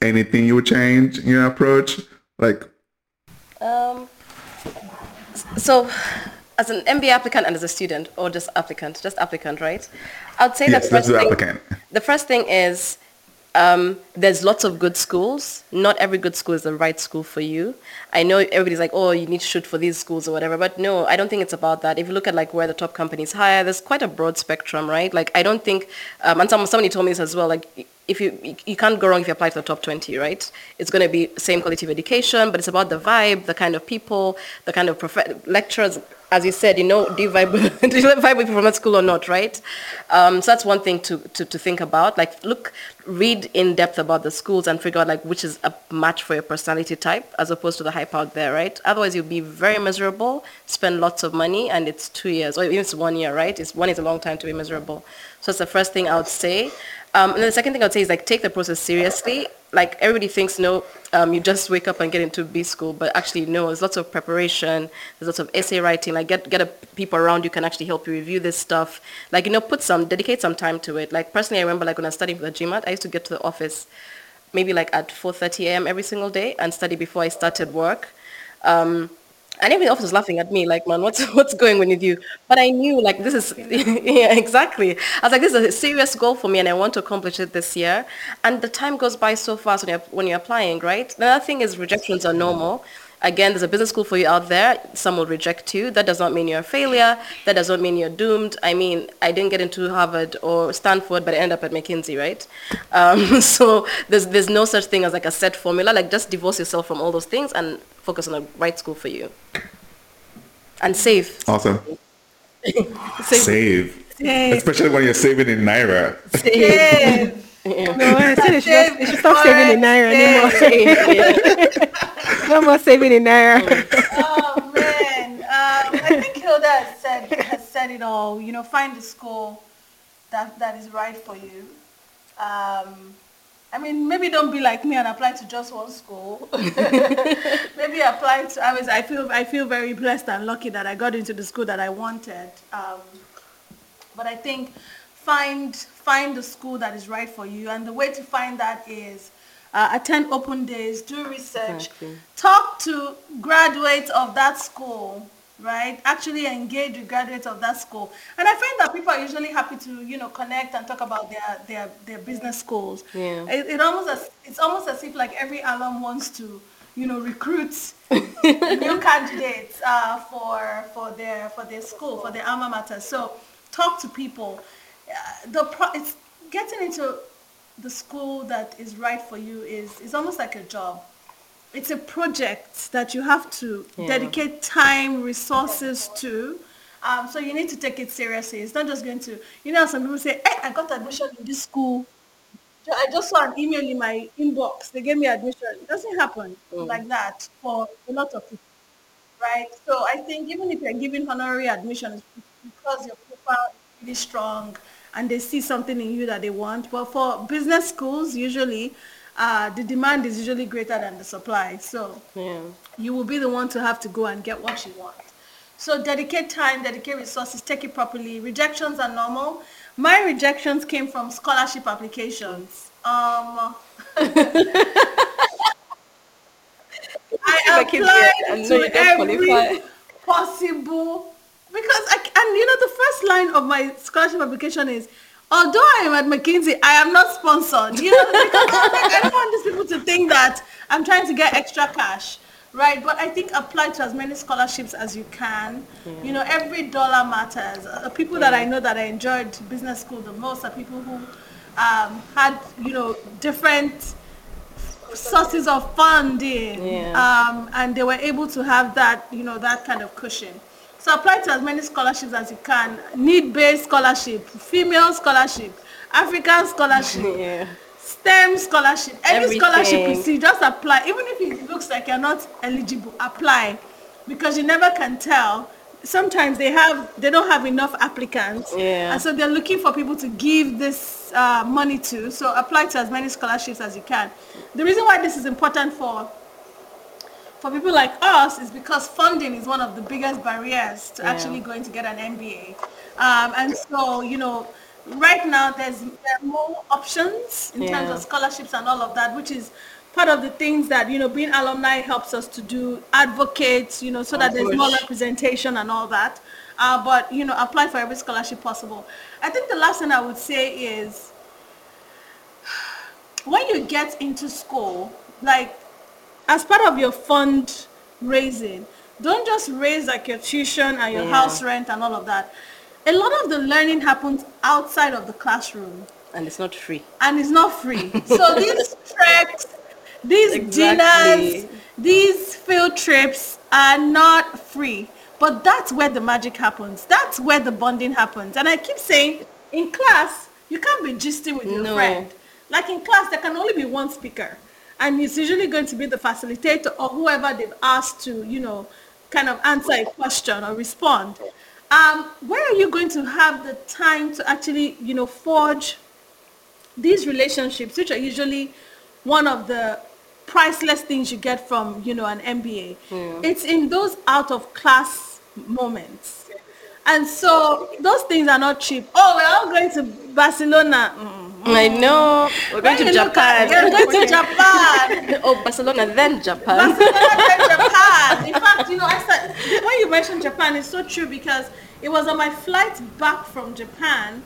anything you would change in your approach? Like, um, so as an MBA applicant and as a student, or just applicant, just applicant, right? I'd say yes, the first thing, applicant. the first thing is um, there's lots of good schools. Not every good school is the right school for you. I know everybody's like, oh, you need to shoot for these schools or whatever, but no, I don't think it's about that. If you look at like where the top companies hire, there's quite a broad spectrum, right? Like I don't think, um, and some, somebody told me this as well, like if you you can't go wrong if you apply to the top 20 right it's going to be same quality of education but it's about the vibe the kind of people the kind of prof- lecturers as you said, you know, do you vibe, [laughs] do you vibe with people from school or not, right? Um, so that's one thing to, to, to think about. Like, look, read in depth about the schools and figure out like which is a match for your personality type as opposed to the hype out there, right? Otherwise, you'll be very miserable, spend lots of money, and it's two years, or even it's one year, right? It's one is a long time to be miserable. So that's the first thing I would say. Um, and then the second thing I would say is like take the process seriously. Like everybody thinks, no, um, you just wake up and get into B school, but actually no, there's lots of preparation, there's lots of essay writing. Like get get a, people around you can actually help you review this stuff. Like you know, put some dedicate some time to it. Like personally, I remember like when I studying for the GMAT, I used to get to the office maybe like at 4:30 a.m. every single day and study before I started work. Um, and even the office was laughing at me, like, man, what's [laughs] what's going on with you? But I knew, like, this is [laughs] yeah, exactly. I was like, this is a serious goal for me, and I want to accomplish it this year. And the time goes by so fast when you're when you're applying, right? The other thing is rejections are normal. Again, there's a business school for you out there. Some will reject you. That does not mean you're a failure. That does not mean you're doomed. I mean, I didn't get into Harvard or Stanford, but I ended up at McKinsey, right? Um, [laughs] so there's there's no such thing as like a set formula. Like just divorce yourself from all those things and focus on the right school for you. And save. Awesome. [laughs] save. save. Save. Especially when you're saving in Naira. Save. [laughs] Yeah. No, I said they should, they should stop saving in Naira anymore. no more saving in Naira. oh, man. Um, I think Hilda has said, has said it all. You know, find the school that, that is right for you. Um, I mean, maybe don't be like me and apply to just one school. [laughs] maybe apply to. I was. I feel. I feel very blessed and lucky that I got into the school that I wanted. Um, but I think find find the school that is right for you, and the way to find that is uh, attend open days, do research, exactly. talk to graduates of that school right? Actually engage with graduates of that school. And I find that people are usually happy to, you know, connect and talk about their their, their business schools. Yeah. It, it almost as, it's almost as if like every alum wants to, you know, recruit [laughs] new candidates uh, for for their for their school, for their alma mater. So talk to people. Uh, the pro- it's getting into the school that is right for you is is almost like a job it's a project that you have to yeah. dedicate time, resources to. Um, so you need to take it seriously. It's not just going to, you know, some people say, hey, I got admission in this school. I just saw an email in my inbox. They gave me admission. It doesn't happen mm. like that for a lot of people, right? So I think even if you're giving honorary admission, it's because your profile is really strong and they see something in you that they want. But for business schools, usually uh, the demand is usually greater than the supply. So Yeah. you will be the one to have to go and get what you want. So dedicate time, dedicate resources, take it properly. Rejections are normal. My rejections came from scholarship applications. Um, [laughs] I Like if you- I applied to every possible because I and you know the first line of my scholarship application is although I am at McKinsey, I am not sponsored. You know, because I, was like, I don't want these people to think that I'm trying to get extra cash. Right, but I think apply to as many scholarships as you can. You know, every dollar matters. Uh, people that I know that I enjoyed business school the most are people who um, had, you know, different sources of funding Yeah. um, and they were able to have that you know that kind of cushion so apply to as many scholarships as you can need-based scholarship female scholarship african scholarship [laughs] Yeah. STEM scholarship, any scholarship you see, just apply. Even if it looks like you're not eligible, apply because you never can tell. Sometimes they have, they don't have enough applicants, Yeah. and so they're looking for people to give this uh, money to. So apply to as many scholarships as you can. The reason why this is important for for people like us is because funding is one of the biggest barriers to actually going to get an MBA. Um, and so, you know, right now there's there are more options in terms of scholarships and all of that, which is part of the things that, you know, being alumni helps us to do, advocates, you know, so that there's more representation and all that. Uh, but, you know, apply for every scholarship possible. I think the last thing I would say is [sighs] when you get into school, like as part of your fund raising, don't just raise like your tuition and your Yeah. house rent and all of that. A lot of the learning happens outside of the classroom And it's not free. and it's not free. [laughs] So these treks, these Exactly. dinners, these field trips are not free. But that's where the magic happens. That's where the bonding happens. And I keep saying, in class, you can't be gisting with your No. friend. Like in class, there can only be one speaker. And it's usually going to be the facilitator or whoever they've asked to, you know, kind of answer a question or respond. Um, where are you going to have the time to actually, you know, forge these relationships, which are usually one of the priceless things you get from, you know, an MBA. It's in those out of class moments. And so those things are not cheap. Oh, we're all going to Barcelona. Mm. I know. We're going to you look at- Japan. You're going to Japan. [laughs] oh, Barcelona, then Japan. Barcelona and [laughs] Japan. In fact, you know, I said when you mentioned Japan, it's so true because it was on my flight back from Japan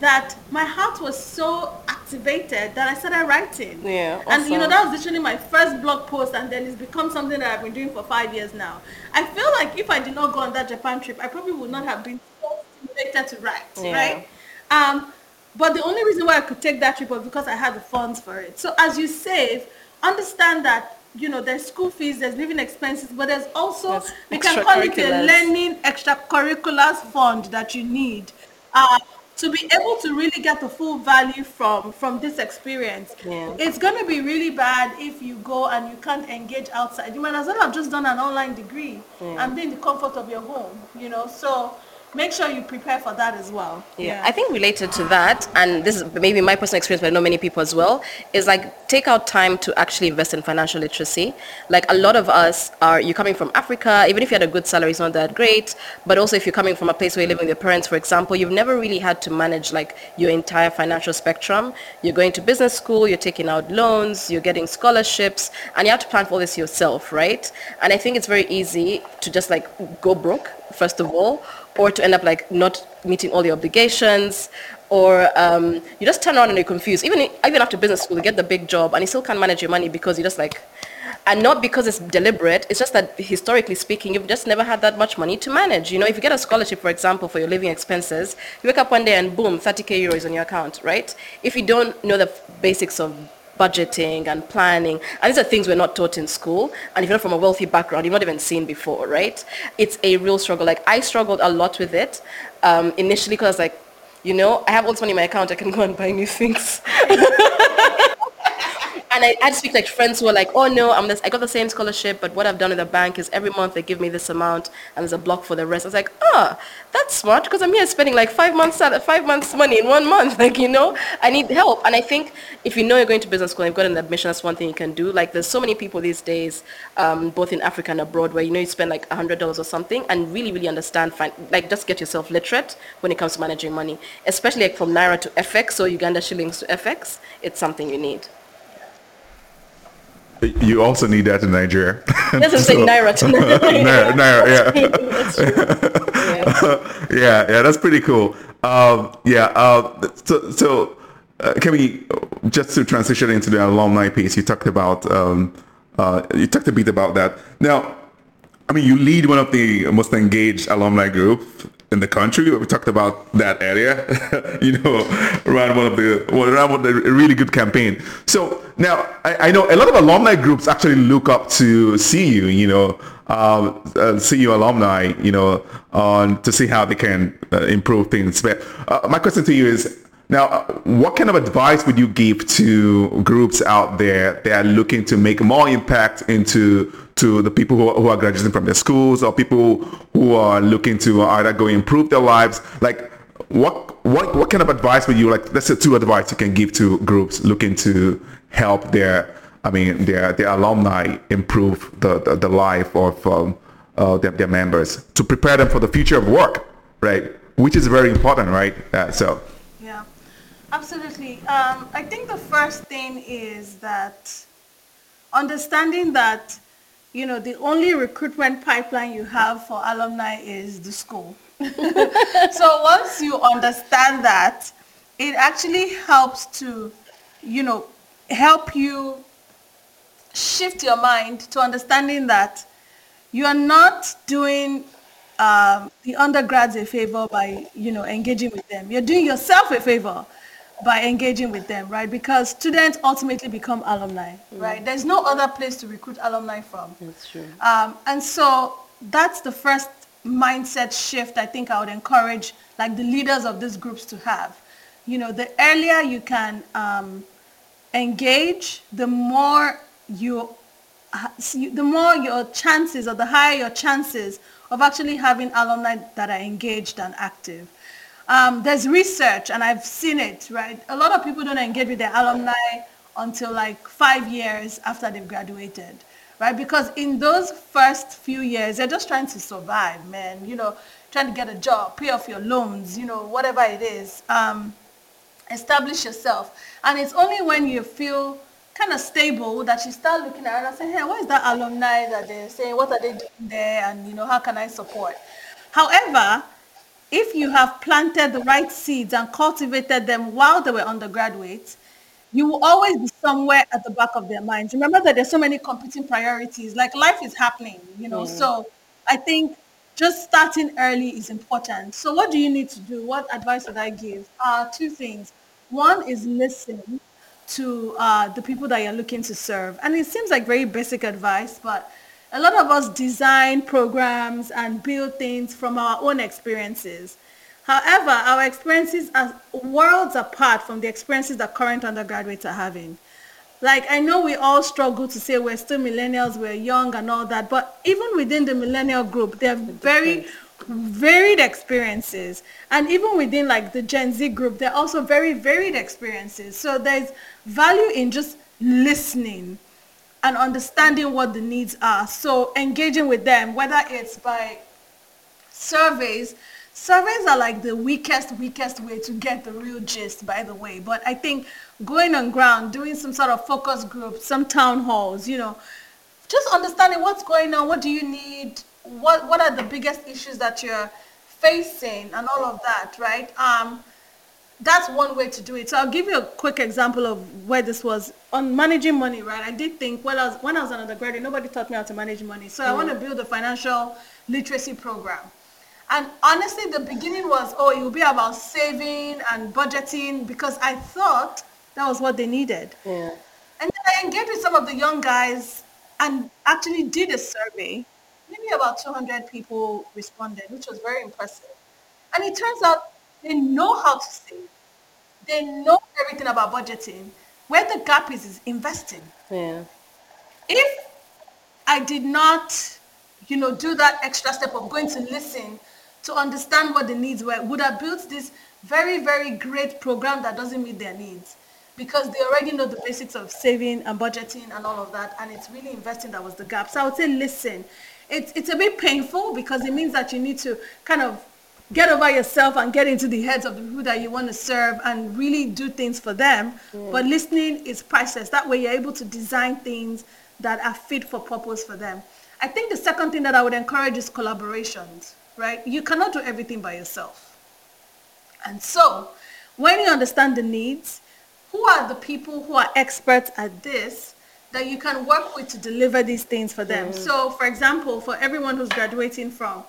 that my heart was so activated that I started writing. Yeah, And you know, that was literally my first blog post and then it's become something that I've been doing for five years now. I feel like if I did not go on that Japan trip, I probably would not have been so stimulated to write, Yeah. right? Um, but the only reason why I could take that trip was because I had the funds for it. So as you save, understand that you know there's school fees, there's living expenses, but there's also There's we can call it a learning extracurriculars fund that you need uh, to be able to really get the full value from from this experience. Yeah. It's going to be really bad if you go and you can't engage outside. You might as well have just done an online degree and be in the comfort of your home. You know, so make sure you prepare for that as well. Yeah. I think related to that, and this is maybe my personal experience, but I know many people as well, is like take out time to actually invest in financial literacy. Like a lot of us are, you're coming from Africa, even if you had a good salary, it's not that great, but also if you're coming from a place where you're living with your parents, for example, you've never really had to manage like your entire financial spectrum. You're going to business school, you're taking out loans, you're getting scholarships, and you have to plan for all this yourself, right? And I think it's very easy to just like go broke, first of all, or to end up like not meeting all the obligations or um, you just turn around and you're confused. Even even after business school you get the big job and you still can't manage your money because you just like and not because it's deliberate it's just that historically speaking you've just never had that much money to manage. You know if you get a scholarship for example for your living expenses you wake up one day and boom 30k euros on your account right? If you don't know the basics of budgeting and planning. And these are things we're not taught in school. And if you're not from a wealthy background, you've not even seen before, right? It's a real struggle. Like I struggled a lot with it um, initially because like, you know, I have all this money in my account. I can go and buy new things. [laughs] and I, I'd speak to like friends who are like, oh no, I'm this, I got the same scholarship, but what I've done in the bank is every month they give me this amount and there's a block for the rest. I was like, oh, that's smart because I'm here spending like five months five months money in one month. [laughs] Like, you know, I need help. And I think if you know you're going to business school and you've got an admission, that's one thing you can do. Like there's so many people these days, um, both in Africa and abroad, where you know you spend like $100 or something and really, really understand, like just get yourself literate when it comes to managing money, especially like from Naira to FX or Uganda shillings to FX. It's something you need. You also need that in Nigeria. Doesn't so, say Naira to [laughs] Naira. Naira, yeah. [laughs] yeah. [laughs] yeah, yeah, that's pretty cool. Um, yeah, uh, so, so uh, can we just to transition into the alumni piece? You talked about um, uh, you talked a bit about that. Now, I mean, you lead one of the most engaged alumni groups in the country. We talked about that area, [laughs] you know, around one of the well, around one of the really good campaign. So now I, I, know a lot of alumni groups actually look up to see you you know, um, uh, CU alumni, you know, on to see how they can uh, improve things. But uh, my question to you is. Now, uh, what kind of advice would you give to groups out there that are looking to make more impact into to the people who are, who are graduating from their schools or people who are looking to either go improve their lives? Like what what what kind of advice would you like let's say two advice you can give to groups looking to help their i mean their their alumni improve the the, the life of um, uh, their, their members to prepare them for the future of work right? Which is very important right? Uh, so absolutely um, i think the first thing is that understanding that you know, the only recruitment pipeline you have for alumni is the school. [laughs] so once you understand that, it actually helps to, you know, help you shift your mind to understanding that you are not doing um, the undergrads a favor by, you know, engaging with them. You're doing yourself a favor by engaging with them, right? Because students ultimately become alumni, mm. right? There's no other place to recruit alumni from. That's true. Um, and so that's the first mindset shift I think I would encourage like the leaders of these groups to have. You know, the earlier you can um, engage, the more you, the more your chances or the higher your chances of actually having alumni that are engaged and active. Um, there's research, and I've seen it, right? A lot of people don't engage with their alumni until like five years after they've graduated, right? Because in those first few years, they're just trying to survive, man. You know, trying to get a job, pay off your loans, you know, whatever it is. Um, establish yourself. And it's only when you feel kind of stable that you start looking around and saying, hey, what is that alumni that they're saying? What are they doing there? And, you know, how can I support? However, if you have planted the right seeds and cultivated them while they were undergraduates, you will always be somewhere at the back of their minds. Remember that there's so many competing priorities. Like life is happening, you know. Mm. So I think just starting early is important. So what do you need to do? What advice would I give? Uh, two things. One is listen to uh, the people that you're looking to serve. And it seems like very basic advice, but a lot of us design programs and build things from our own experiences. However, our experiences are worlds apart from the experiences that current undergraduates are having. Like, I know we all struggle to say we're still millennials, we're young and all that, but even within the millennial group, they have very varied experiences. And even within like the Gen Z group, they're also very varied experiences. So there's value in just listening and understanding what the needs are. So engaging with them, whether it's by surveys, surveys are like the weakest, weakest way to get the real gist, by the way. But I think going on ground, doing some sort of focus group, some town halls, you know, just understanding what's going on, what do you need, what, what are the biggest issues that you're facing and all of that, right? Um, that's one way to do it. So I'll give you a quick example of where this was on managing money, right? I did think when I was when I was an undergraduate, nobody taught me how to manage money. So mm. I want to build a financial literacy program. And honestly, the beginning was, oh, it will be about saving and budgeting because I thought that was what they needed. Yeah. And then I engaged with some of the young guys and actually did a survey. Maybe about 200 people responded, which was very impressive. And it turns out they know how to save. They know everything about budgeting. Where the gap is is investing. Yeah. If I did not, you know, do that extra step of going to listen to understand what the needs were, would have built this very, very great program that doesn't meet their needs because they already know the basics of saving and budgeting and all of that. And it's really investing that was the gap. So I would say listen. It's, it's a bit painful because it means that you need to kind of get over yourself and get into the heads of the people that you want to serve and really do things for them. Mm. But listening is priceless. That way you're able to design things that are fit for purpose for them. I think the second thing that I would encourage is collaborations, right? You cannot do everything by yourself. And so when you understand the needs, who are the people who are experts at this that you can work with to deliver these things for them? Mm. So for example, for everyone who's graduating from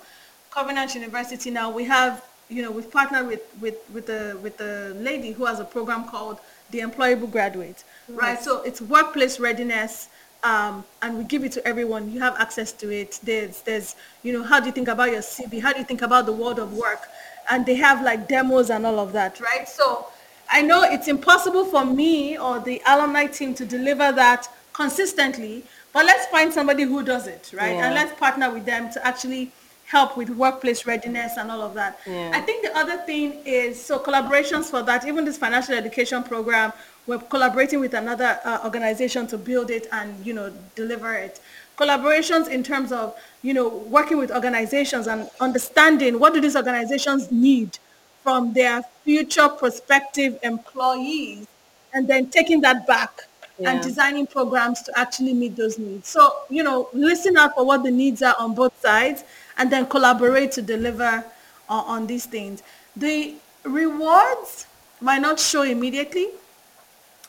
Covenant University now, we have, you know, we've partnered with, with, with, a, with a lady who has a program called the Employable Graduate, yes. right? So it's workplace readiness um, and we give it to everyone. You have access to it. There's, there's, you know, how do you think about your CV? How do you think about the world of work? And they have like demos and all of that, right? So I know it's impossible for me or the alumni team to deliver that consistently, but let's find somebody who does it, right? Yeah. And let's partner with them to actually help with workplace readiness and all of that. Yeah. I think the other thing is so collaborations for that. Even this financial education program, we're collaborating with another uh, organization to build it and you know deliver it. Collaborations in terms of you know working with organizations and understanding what do these organizations need from their future prospective employees, and then taking that back yeah. and designing programs to actually meet those needs. So you know, listen out for what the needs are on both sides and then collaborate to deliver uh, on these things. The rewards might not show immediately.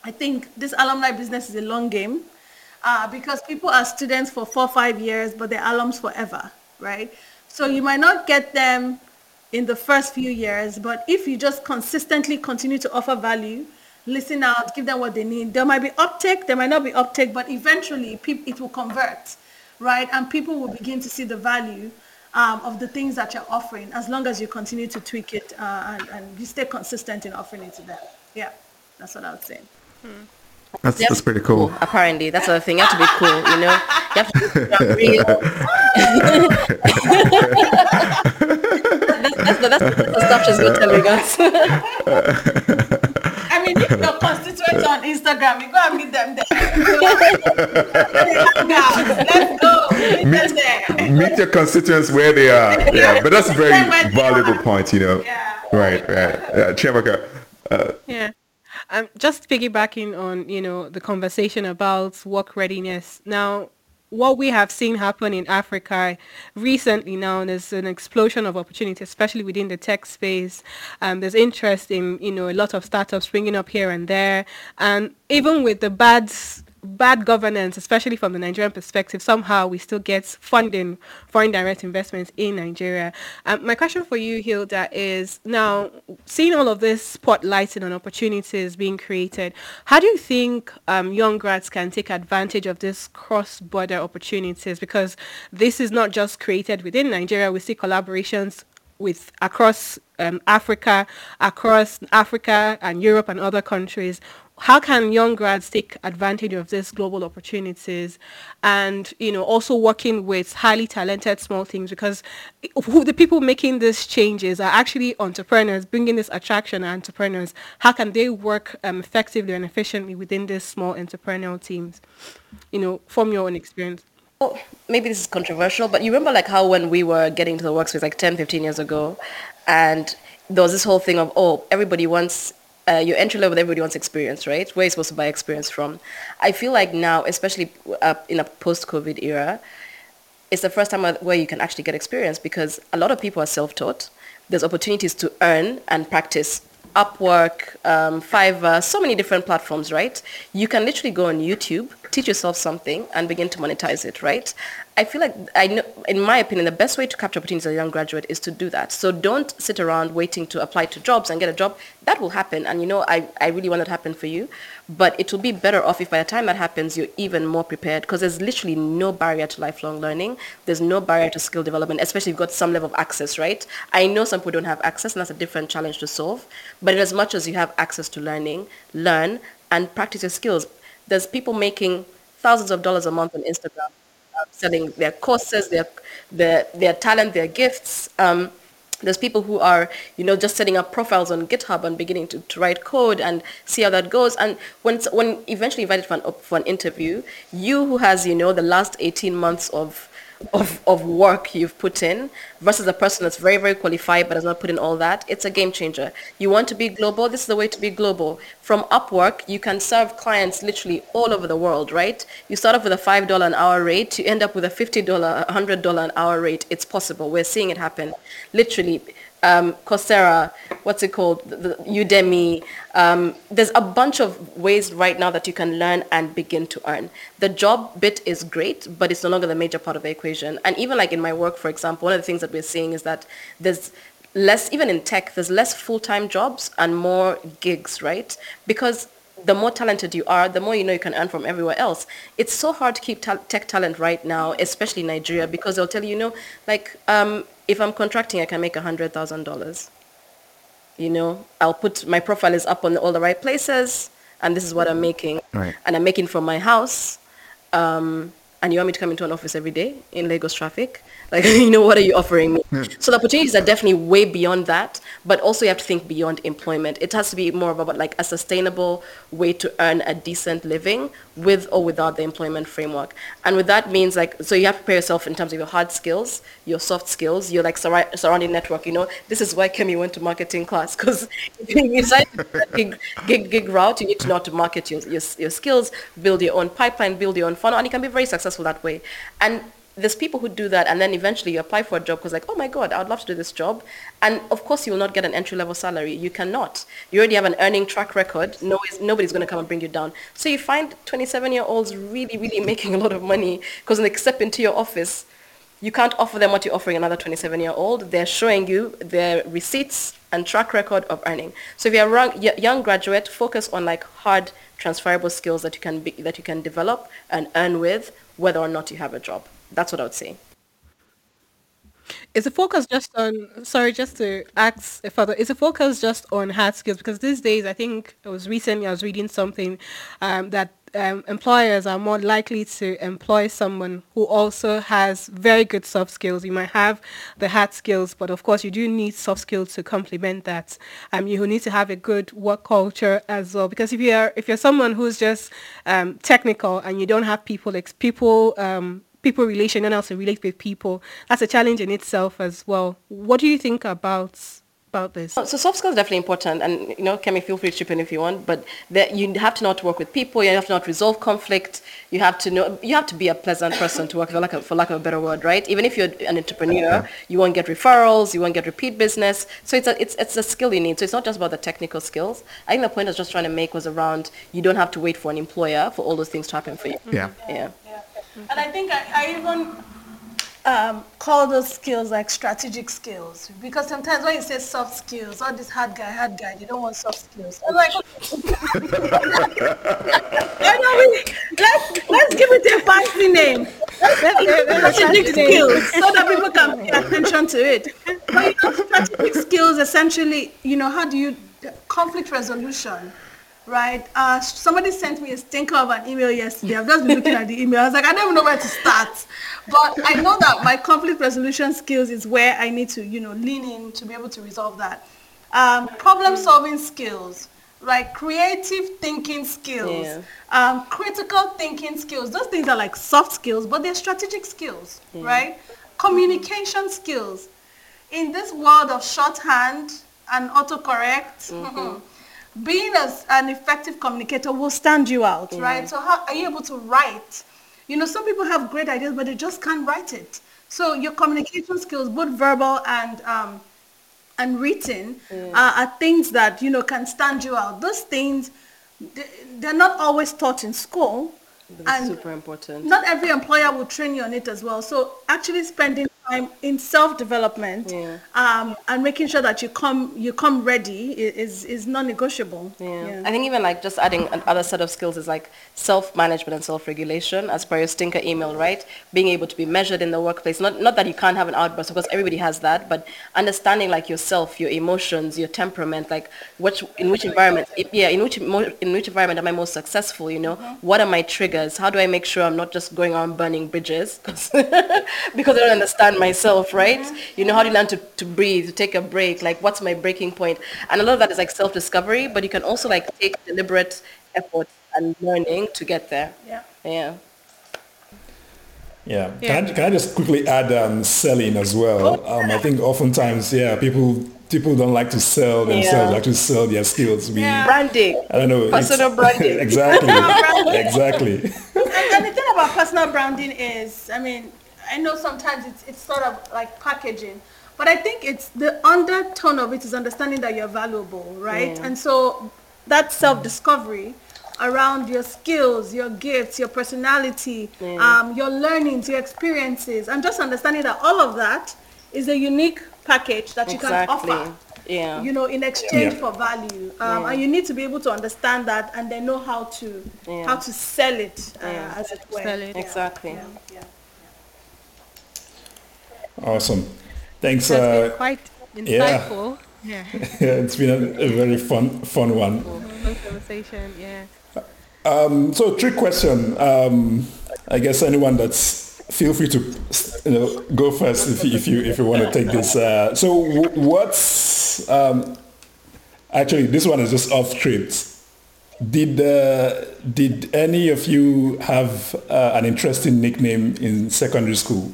I think this alumni business is a long game uh, because people are students for four, five years, but they're alums forever, right? So you might not get them in the first few years, but if you just consistently continue to offer value, listen out, give them what they need, there might be uptake, there might not be uptake, but eventually it will convert, right? And people will begin to see the value um, of the things that you're offering as long as you continue to tweak it uh, and, and, you stay consistent in offering it to them. Yeah, that's what I would say. Hmm. That's, that's pretty cool. cool. Apparently, that's the thing. You have to be cool, you know. You have to be real. [laughs] that's, that's, the, that's the stuff she's been telling us. I mean, if your constituents are on Instagram, you go and meet them there. [laughs] Let's go. Meet, meet, your constituents where they are. [laughs] Yeah, but that's a very valuable point, you know. Yeah. Right, right. Yeah, Chiamaka. Uh, yeah. Um, just piggybacking on, you know, the conversation about work readiness. Now, what we have seen happen in Africa recently now, there's an explosion of opportunity, especially within the tech space. Um, there's interest in, you know, a lot of startups springing up here and there. And even with the bad bad governance, especially from the Nigerian perspective, somehow we still get funding foreign direct investments in Nigeria. Um, my question for you, Hilda, is now seeing all of this spotlighting on opportunities being created, how do you think um, young grads can take advantage of this cross-border opportunities? Because this is not just created within Nigeria. We see collaborations with across um, Africa, across Africa and Europe and other countries how can young grads take advantage of these global opportunities and you know also working with highly talented small teams? Because who the people making these changes are actually entrepreneurs bringing this attraction to entrepreneurs. How can they work um, effectively and efficiently within these small entrepreneurial teams? You know from your own experience. Oh, maybe this is controversial but you remember like how when we were getting to the workspace like 10 15 years ago and there was this whole thing of oh everybody wants uh, your entry level everybody wants experience, right? Where are you supposed to buy experience from? I feel like now, especially uh, in a post-COVID era, it's the first time where you can actually get experience because a lot of people are self-taught. There's opportunities to earn and practice Upwork, um, Fiverr, so many different platforms, right? You can literally go on YouTube, teach yourself something, and begin to monetize it, right? I feel like I know, in my opinion, the best way to capture opportunities as a young graduate is to do that. So don't sit around waiting to apply to jobs and get a job. That will happen, and you know, I, I really want that to happen for you. But it will be better off if by the time that happens, you're even more prepared because there's literally no barrier to lifelong learning. There's no barrier to skill development, especially if you've got some level of access, right? I know some people don't have access, and that's a different challenge to solve. But in as much as you have access to learning, learn, and practice your skills. There's people making thousands of dollars a month on Instagram, selling their courses, their, their, their talent, their gifts. Um, there's people who are, you know, just setting up profiles on GitHub and beginning to, to write code and see how that goes. And when, when eventually invited for an, for an interview, you who has, you know, the last 18 months of of, of work you've put in versus a person that's very, very qualified but has not put in all that, it's a game changer. You want to be global, this is the way to be global. From Upwork, you can serve clients literally all over the world, right? You start off with a $5 an hour rate, you end up with a $50, $100 an hour rate. It's possible. We're seeing it happen. Literally, um, Coursera, what's it called, the, the Udemy. Um, there's a bunch of ways right now that you can learn and begin to earn. The job bit is great, but it's no longer the major part of the equation. And even like in my work, for example, one of the things that we're seeing is that there's less, even in tech, there's less full-time jobs and more gigs, right? Because the more talented you are, the more you know you can earn from everywhere else. It's so hard to keep ta- tech talent right now, especially Nigeria, because they'll tell you, you know, like um, if I'm contracting, I can make $100,000. You know, I'll put, my profile is up on all the right places, and this is what I'm making. Right. And I'm making from my house. Um, and you want me to come into an office every day in Lagos traffic? Like, [laughs] you know, what are you offering me? So the opportunities are definitely way beyond that, but also you have to think beyond employment. It has to be more about like a sustainable way to earn a decent living with or without the employment framework. And with that means like, so you have to prepare yourself in terms of your hard skills, your soft skills, your like sur- surrounding network. You know, this is why Kemi went to marketing class because [laughs] if you decide to gig, gig, gig route, you need to know how to market your, your, your skills, build your own pipeline, build your own funnel, and you can be very successful that way. And there's people who do that and then eventually you apply for a job because like, oh my God, I would love to do this job. And of course you will not get an entry level salary. You cannot. You already have an earning track record. No, nobody's going to come and bring you down. So you find 27 year olds really, really [laughs] making a lot of money because when they step into your office, you can't offer them what you're offering another 27 year old. They're showing you their receipts and track record of earning. So if you're a young graduate, focus on like hard transferable skills that you can be, that you can develop and earn with whether or not you have a job. That's what I would say. Is the focus just on, sorry, just to ask further, is the focus just on hard skills? Because these days, I think it was recently I was reading something um, that um, employers are more likely to employ someone who also has very good soft skills. You might have the hard skills, but of course you do need soft skills to complement that. Um, you need to have a good work culture as well. Because if you're if you're someone who's just um, technical and you don't have people ex- people um, people relation and also relate with people, that's a challenge in itself as well. What do you think about about this? So soft skills are definitely important, and you know, Kemi, feel free to chip in if you want. But that you have to not work with people. You have to not resolve conflict. You have to know. You have to be a pleasant person to work for, like a, for lack of a better word, right? Even if you're an entrepreneur, you won't get referrals. You won't get repeat business. So it's a it's it's a skill you need. So it's not just about the technical skills. I think the point I was just trying to make was around you don't have to wait for an employer for all those things to happen for you. Yeah. Yeah. And I think I, I even um, call those skills like strategic skills because sometimes when you say soft skills, all this hard guy, hard guy, you don't want soft skills. I'm like, I know we, let's let's give it a fancy name. strategic skills so that people can pay attention to it. But you know, strategic skills essentially, you know, how do you conflict resolution? Right? Uh, somebody sent me a stinker of an email yesterday. I've just been looking at the email. I was like, I don't even know where to start. But I know that my conflict resolution skills is where I need to, you know, lean in to be able to resolve that. Um, problem solving skills, right? Creative thinking skills, Yeah. um, critical thinking skills. Those things are like soft skills, but they're strategic skills, right? Communication skills. In this world of shorthand and autocorrect, [laughs] being as an effective communicator will stand you out, right? So how are you able to write? You know, some people have great ideas, but they just can't write it. So your communication skills, both verbal and um, and written, are, are things that you know can stand you out. Those things, they- they're not always taught in school, That's and super important. not every employer will train you on it as well. So actually spending time in self-development Yeah. um, and making sure that you come you come ready is is non-negotiable. Yeah. I think even like just adding another set of skills is like self-management and self-regulation as per your stinker email, right? Being able to be measured in the workplace. Not not that you can't have an outburst because everybody has that, but understanding like yourself, your emotions, your temperament, like which in which environment, yeah, in which in which environment am I most successful? You know, what are my triggers? How do I make sure I'm not just going on burning bridges [laughs] 'Cause- [laughs] because I don't understand myself, right? You know, how do you learn to, to breathe, to take a break? Like, what's my breaking point? And a lot of that is like self-discovery, but you can also like take deliberate effort and learning to get there. Yeah. Yeah. Yeah. Can, I, can I just quickly add um, selling as well? Um, I think oftentimes, yeah, people people don't like to sell themselves, Yeah. like to sell their skills. We, Branding. I don't know. it's- Personal branding. [laughs] exactly. branding. exactly. and, and the thing about personal branding is, I mean, I know sometimes it's it's sort of like packaging, but I think it's the undertone of it is understanding that you're valuable, right? Yeah. And so that self-discovery around your skills, your gifts, your personality, um, your learnings, your experiences, and just understanding that all of that is a unique package that you can offer Yeah. you know, in exchange Yeah. for value. Um, And you need to be able to understand that and then know how to Yeah. how to sell it, uh, Yeah. as it were. Sell it. Yeah, Exactly. Yeah, yeah. Awesome. Thanks. That's Uh, been quite yeah. insightful. [laughs] Yeah. it's been a, a very fun fun one. Fun conversation. Yeah. Um, so trick question. Um, I guess anyone that's feel free to you know go first if you if you if you want to take this. Uh, so what's um, actually this one is just off script. Did uh, did any of you have uh, an interesting nickname in secondary school?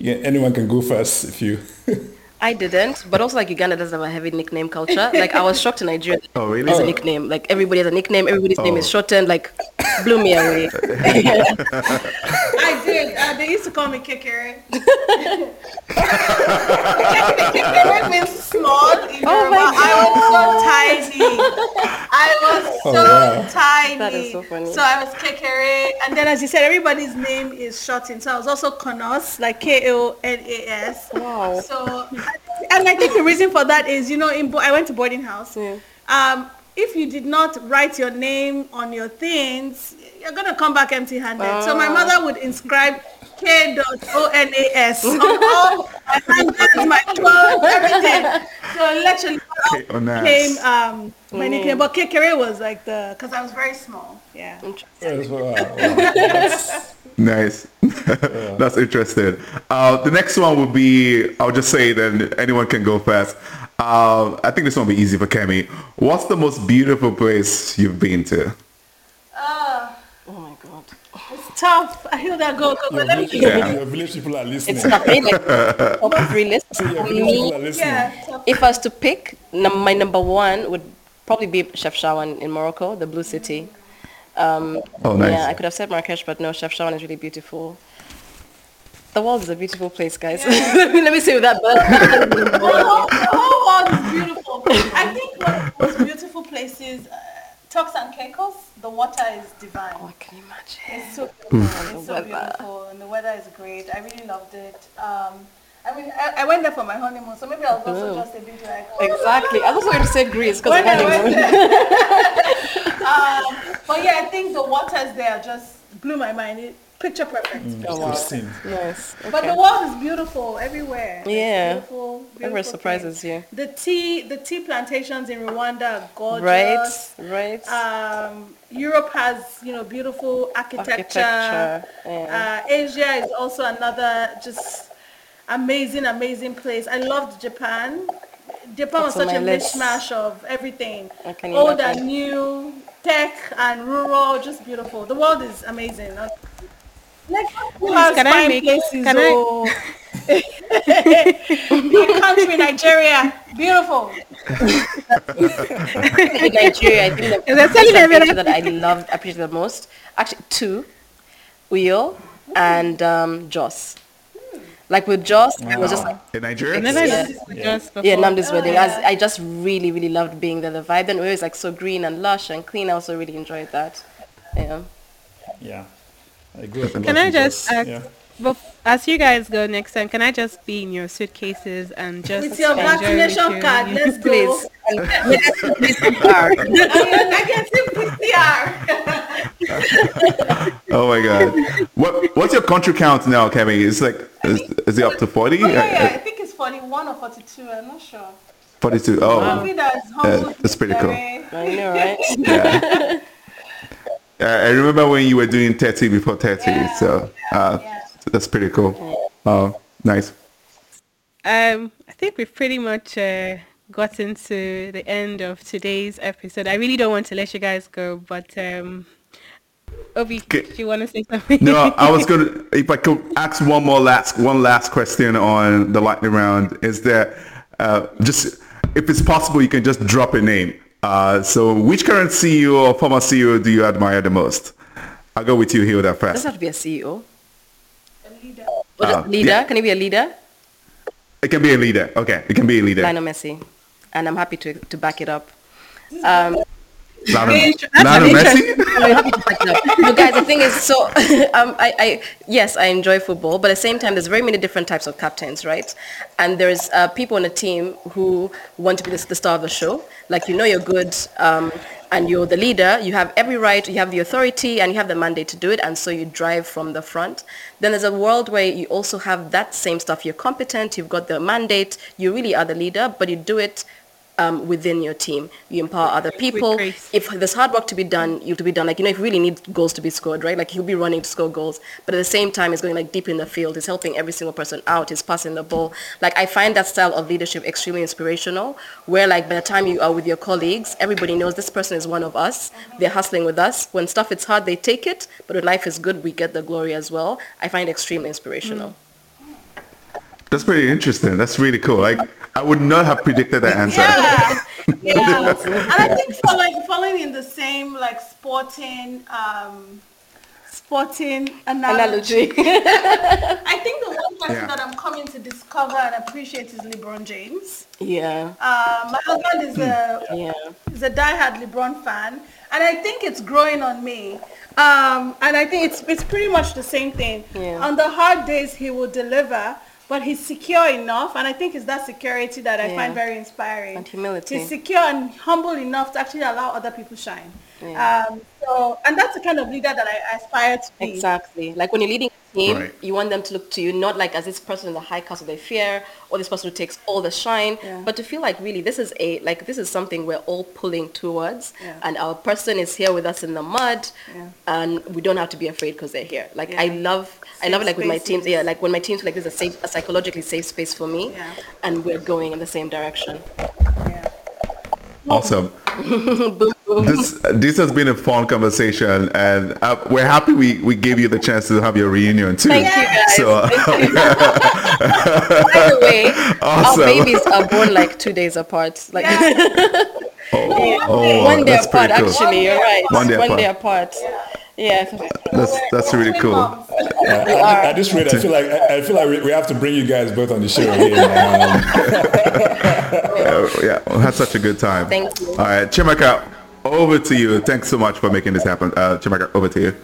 Yeah, anyone can go first if you. [laughs] I didn't, but also like Uganda doesn't have a heavy nickname culture. Like I was shocked in Nigeria. Oh, really? There's a Oh. nickname. Like everybody has a nickname. Everybody's name is Oh. shortened. Like blew me away. [laughs] [laughs] I did. Uh, they used to call me Kekere. [laughs] Kekere means small in Oh Yoruba. my I was so tiny. I was so wow. tiny. That is so funny. So I was Kekere. And then as you said, everybody's name is shortened. So I was also Konas, like K-O-N-A-S. Wow. So, and I think the reason for that is, you know, in bo- I went to boarding house. Yeah. Um, if you did not write your name on your things, you're gonna come back empty-handed. So my mother would inscribe K dot O N A S on all my handbags, my clothes, everything. So literally K O N A S. came um, my nickname, but Kekere was like the because I was very small. Yeah. Yes, wow, wow. That's- [laughs] Nice. [laughs] That's interesting. Uh, the next one would be, I'll just say then anyone can go first. Uh, I think this one will be easy for Kemi. What's the most beautiful place you've been to? Uh, Oh my god. it's tough. I hear that go. go, go. your, Let me village, Yeah. your village people are listening. It's tough. Like top three list. your me, people are listening. yeah. If I was to pick, num- my number one would probably be Chefchaouen in Morocco, the Blue City. Um, Oh, nice. Yeah, I could have said Marrakesh, but no, Chefchaouen is really beautiful. The world is a beautiful place, guys. [laughs] let, me, let me say with that. the, But whole, [laughs] the whole world is beautiful. I think one of the most beautiful places, uh, Turks and Caicos, the water is divine. oh, I can imagine. It's so beautiful. It's so beautiful, and the weather is great. I really loved it. Um, I mean, I, I went there for my honeymoon, so maybe I'll also Oh. just a bit like. Oh, Exactly. I was also going to say Greece because went honeymoon. [laughs] [laughs] um, but yeah, I think the waters there just blew my mind. It, picture perfect. Oh, wow. Christine. Nice. But the world is beautiful everywhere. It's Yeah. beautiful, Never beautiful surprises thing. you. The tea, the tea plantations in Rwanda are gorgeous. Right, right. Um, Europe has, you know, beautiful architecture. Architecture, yeah. Uh, Asia is also another just amazing, amazing place. I loved Japan. Japan was That's on such a my list. mishmash of everything. I can Old and new, tech and rural, just beautiful. The world is amazing. Like, Can I make- places, can I- oh. [laughs] [laughs] My country, Nigeria, beautiful. in Nigeria, I think the Is that telling place I've been everyone? to that I loved, appreciated the most, actually two, Uyo and um, Jos. Like with Jos, I was just like, In Nigeria? Never Yeah. listened yeah, before. Namdi's wedding. I, was- I just really, really loved being there. The vibe then it was like so green and lush and clean. I also really enjoyed that. Yeah. Yeah. I grew up a Can I just ask- Yeah. but as you guys go next time, can I just be in your suitcases and just With your vaccination with card, let's go. Please. I can PCR. Oh my god. What what's your country count now, Kemi? It's like is, is it up to 40? Oh, yeah, yeah, uh, uh, I think it's 41 or 42. I'm not sure. 42. Oh. Maybe that's uh, humble. that's pretty cool. I know, right? Yeah. [laughs] Uh, I remember when you were doing 30 before 30, so uh, that's pretty cool. Oh, nice. Um, I think we've pretty much uh, gotten to the end of today's episode. I really don't want to let you guys go, but um, Obi, Okay. do you want to say something? No, I was [laughs] gonna. If I could ask one more last, one last question on the lightning round, is that uh, just if it's possible, you can just drop a name. Uh, so, which current CEO or former CEO do you admire the most? I'll go with you, Hilda, Doesn't first. have to be a CEO. A leader. Uh, leader? yeah. Can he be a leader? It can be a leader. Okay, it can be a leader. Lionel Messi. And I'm happy to, to back it up. Um, Lionel, Lionel Messi. I'm happy to back it up. But guys, the thing is, so [laughs] um, I, I, yes, I enjoy football, but at the same time, there's very many different types of captains, right? And there's uh, people on a team who want to be the, the star of the show. Like, you know you're good um, and you're the leader. You have every right, you have the authority, and you have the mandate to do it, and so you drive from the front. Then there's a world where you also have that same stuff. You're competent, you've got the mandate, you really are the leader, but you do it um, within your team. You empower other people. If there's hard work to be done, you to be done. Like you know, if you really need goals to be scored, right? Like he'll be running to score goals, but at the same time, he's going like deep in the field. He's helping every single person out. He's passing the ball. Like I find that style of leadership extremely inspirational. Where like by the time you are with your colleagues, everybody knows this person is one of us. They're hustling with us. When stuff is hard, they take it. But when life is good, we get the glory as well. I find it extremely inspirational. That's pretty interesting. That's really cool. Like I would not have predicted that answer. Yeah. [laughs] yeah. and I think following, following in the same like sporting, um, sporting analogy. Analogy. [laughs] I think the one person Yeah. that I'm coming to discover and appreciate is LeBron James. yeah. Uh, my husband is a Yeah. is a diehard LeBron fan, and I think it's growing on me. Um, and I think it's it's pretty much the same thing. Yeah. On the hard days, he will deliver, but he's secure enough, and I think it's that security that I Yeah. find very inspiring. And humility. He's secure and humble enough to actually allow other people shine. Yeah. Um, so, and that's the kind of leader that I aspire to be. Exactly. Like when you're leading a team, Right. you want them to look to you not like as this person in the high castle they fear or this person who takes all the shine, Yeah. but to feel like really this is a like this is something we're all pulling towards, Yeah. and our person is here with us in the mud, Yeah. and we don't have to be afraid because they're here. Like I Yeah. love. I love it like with my teams, yeah, like when my teams like this is a safe, a psychologically safe space for me, Yeah. and we're going in the same direction. Yeah. Awesome. [laughs] [laughs] this this has been a fun conversation, and uh, we're happy we, we gave you the chance to have your reunion too. Thank you guys. So uh, [laughs] By the way, Awesome. our babies are born like two days apart. Like [laughs] oh, one day that's apart, cool. actually. You're right. One day apart. apart. Yeah. That's that's really cool. At, at this rate, I feel like I, I feel like we, we have to bring you guys both on the show again. [laughs] Yeah, we had such a good time. Thank you. All right, Chiamaka, over to you. Thanks so much for making this happen. Uh, Chiamaka, over to you.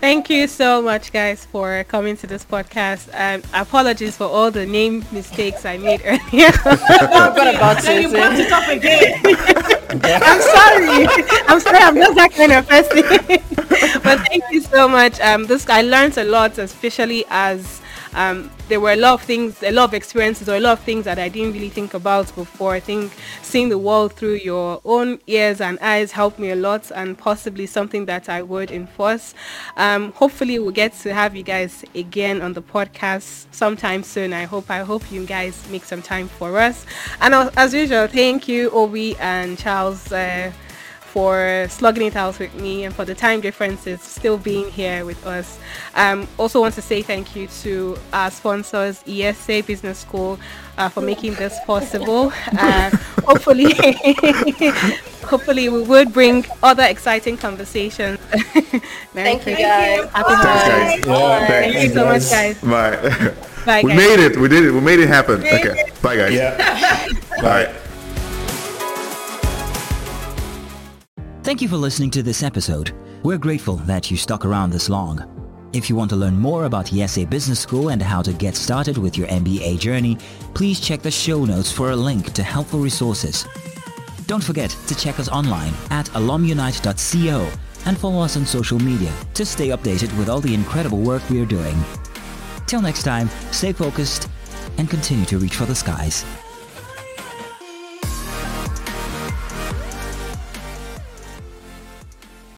Thank you so much, guys, for coming to this podcast. Um, apologies for all the name mistakes I made [laughs] earlier. What [laughs] about Then you it? brought it up again. [laughs] I'm sorry. I'm sorry. I'm just that kind of person. but thank you so much. Um, this I learned a lot, especially as um, there were a lot of things, a lot of experiences, or a lot of things that I didn't really think about before. I think seeing the world through your own ears and eyes helped me a lot, and possibly something that I would enforce. Um, hopefully, we'll get to have you guys again on the podcast sometime soon. I hope. I hope you guys make some time for us. And as usual, thank you, Obi and Charles. Uh, for slugging it out with me and for the time differences still being here with us. Um, also want to say thank you to our sponsors, IESE Business School, uh, for making this possible. Uh, [laughs] hopefully, [laughs] hopefully we would bring other exciting conversations. [laughs] Merry Thank you, guys. Happy Thanks, guys. yeah, Thank you so much, guys. Bye. Bye, we made it. We did it. We made it happen. Okay. Bye, guys. yeah. All Thank you for listening to this episode. We're grateful that you stuck around this long. If you want to learn more about IESE Business School and how to get started with your MBA journey, please check the show notes for a link to helpful resources. Don't forget to check us online at alumnunite.co and follow us on social media to stay updated with all the incredible work we are doing. Till next time, stay focused and continue to reach for the skies.